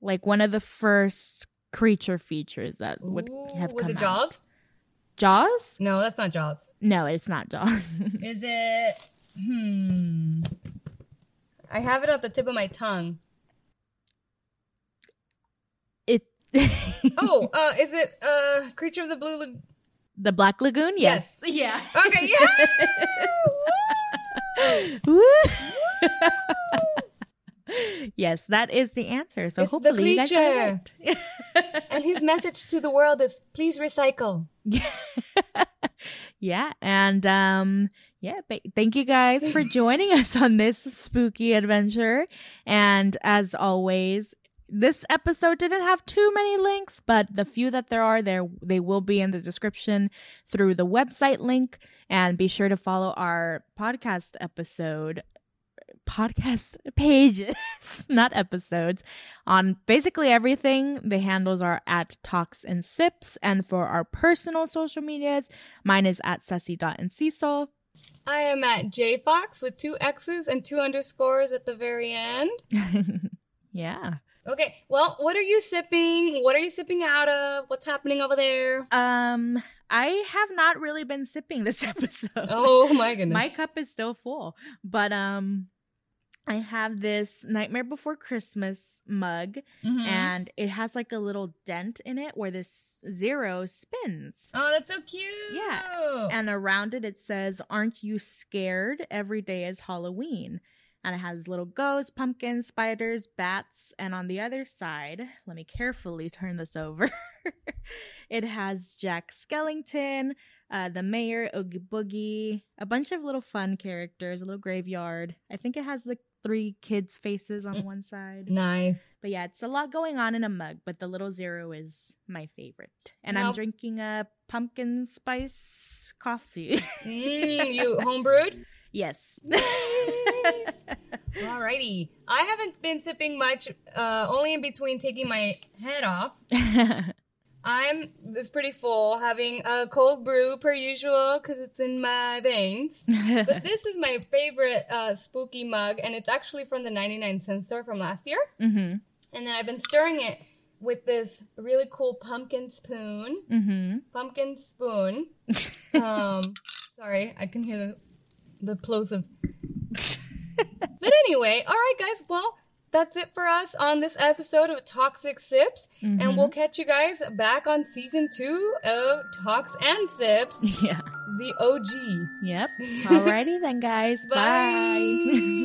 [SPEAKER 2] Like one of the first creature features that would Ooh, have come
[SPEAKER 1] was it
[SPEAKER 2] out.
[SPEAKER 1] Jaws?
[SPEAKER 2] Jaws?
[SPEAKER 1] No, that's not Jaws.
[SPEAKER 2] No, it's not Jaws.
[SPEAKER 1] is it hmm I have it at the tip of my tongue. It. oh, uh, is it uh, Creature of the Blue Lagoon?
[SPEAKER 2] The Black Lagoon? Yes.
[SPEAKER 1] yes.
[SPEAKER 2] Yeah.
[SPEAKER 1] Okay,
[SPEAKER 2] yeah. Woo! yes, that is the answer. So it's hopefully you guys got
[SPEAKER 1] it. and his message to the world is please recycle.
[SPEAKER 2] yeah, and um yeah, thank you guys for joining us on this spooky adventure. And as always, this episode didn't have too many links, but the few that there are there they will be in the description through the website link and be sure to follow our podcast episode podcast pages, not episodes, on basically everything. The handles are at Talks and Sips. And for our personal social medias, mine is at Cecil.
[SPEAKER 1] I am at JFox with two X's and two underscores at the very end.
[SPEAKER 2] yeah.
[SPEAKER 1] Okay. Well, what are you sipping? What are you sipping out of? What's happening over there?
[SPEAKER 2] Um, I have not really been sipping this episode.
[SPEAKER 1] Oh my goodness.
[SPEAKER 2] my cup is still full. But um I have this Nightmare Before Christmas mug, mm-hmm. and it has like a little dent in it where this zero spins.
[SPEAKER 1] Oh, that's so cute.
[SPEAKER 2] Yeah. And around it, it says, Aren't you scared? Every day is Halloween and it has little ghosts, pumpkins, spiders, bats, and on the other side, let me carefully turn this over. it has Jack Skellington, uh, the mayor, Oogie Boogie, a bunch of little fun characters, a little graveyard. I think it has the three kids' faces on mm. one side.
[SPEAKER 1] Nice.
[SPEAKER 2] But yeah, it's a lot going on in a mug, but the little zero is my favorite. And nope. I'm drinking a pumpkin spice coffee.
[SPEAKER 1] mm, you homebrewed?
[SPEAKER 2] Yes.
[SPEAKER 1] Nice. Alrighty. I haven't been sipping much, uh, only in between taking my head off. I'm this pretty full, having a cold brew per usual because it's in my veins. but this is my favorite uh, spooky mug, and it's actually from the 99 cent store from last year.
[SPEAKER 2] Mm-hmm.
[SPEAKER 1] And then I've been stirring it with this really cool pumpkin spoon.
[SPEAKER 2] Mm-hmm.
[SPEAKER 1] Pumpkin spoon. um, sorry, I can hear the the plosives. but anyway, all right, guys. Well, that's it for us on this episode of Toxic Sips. Mm-hmm. And we'll catch you guys back on season two of Talks and Sips.
[SPEAKER 2] Yeah.
[SPEAKER 1] The OG.
[SPEAKER 2] Yep. Alrighty then, guys. Bye. Bye.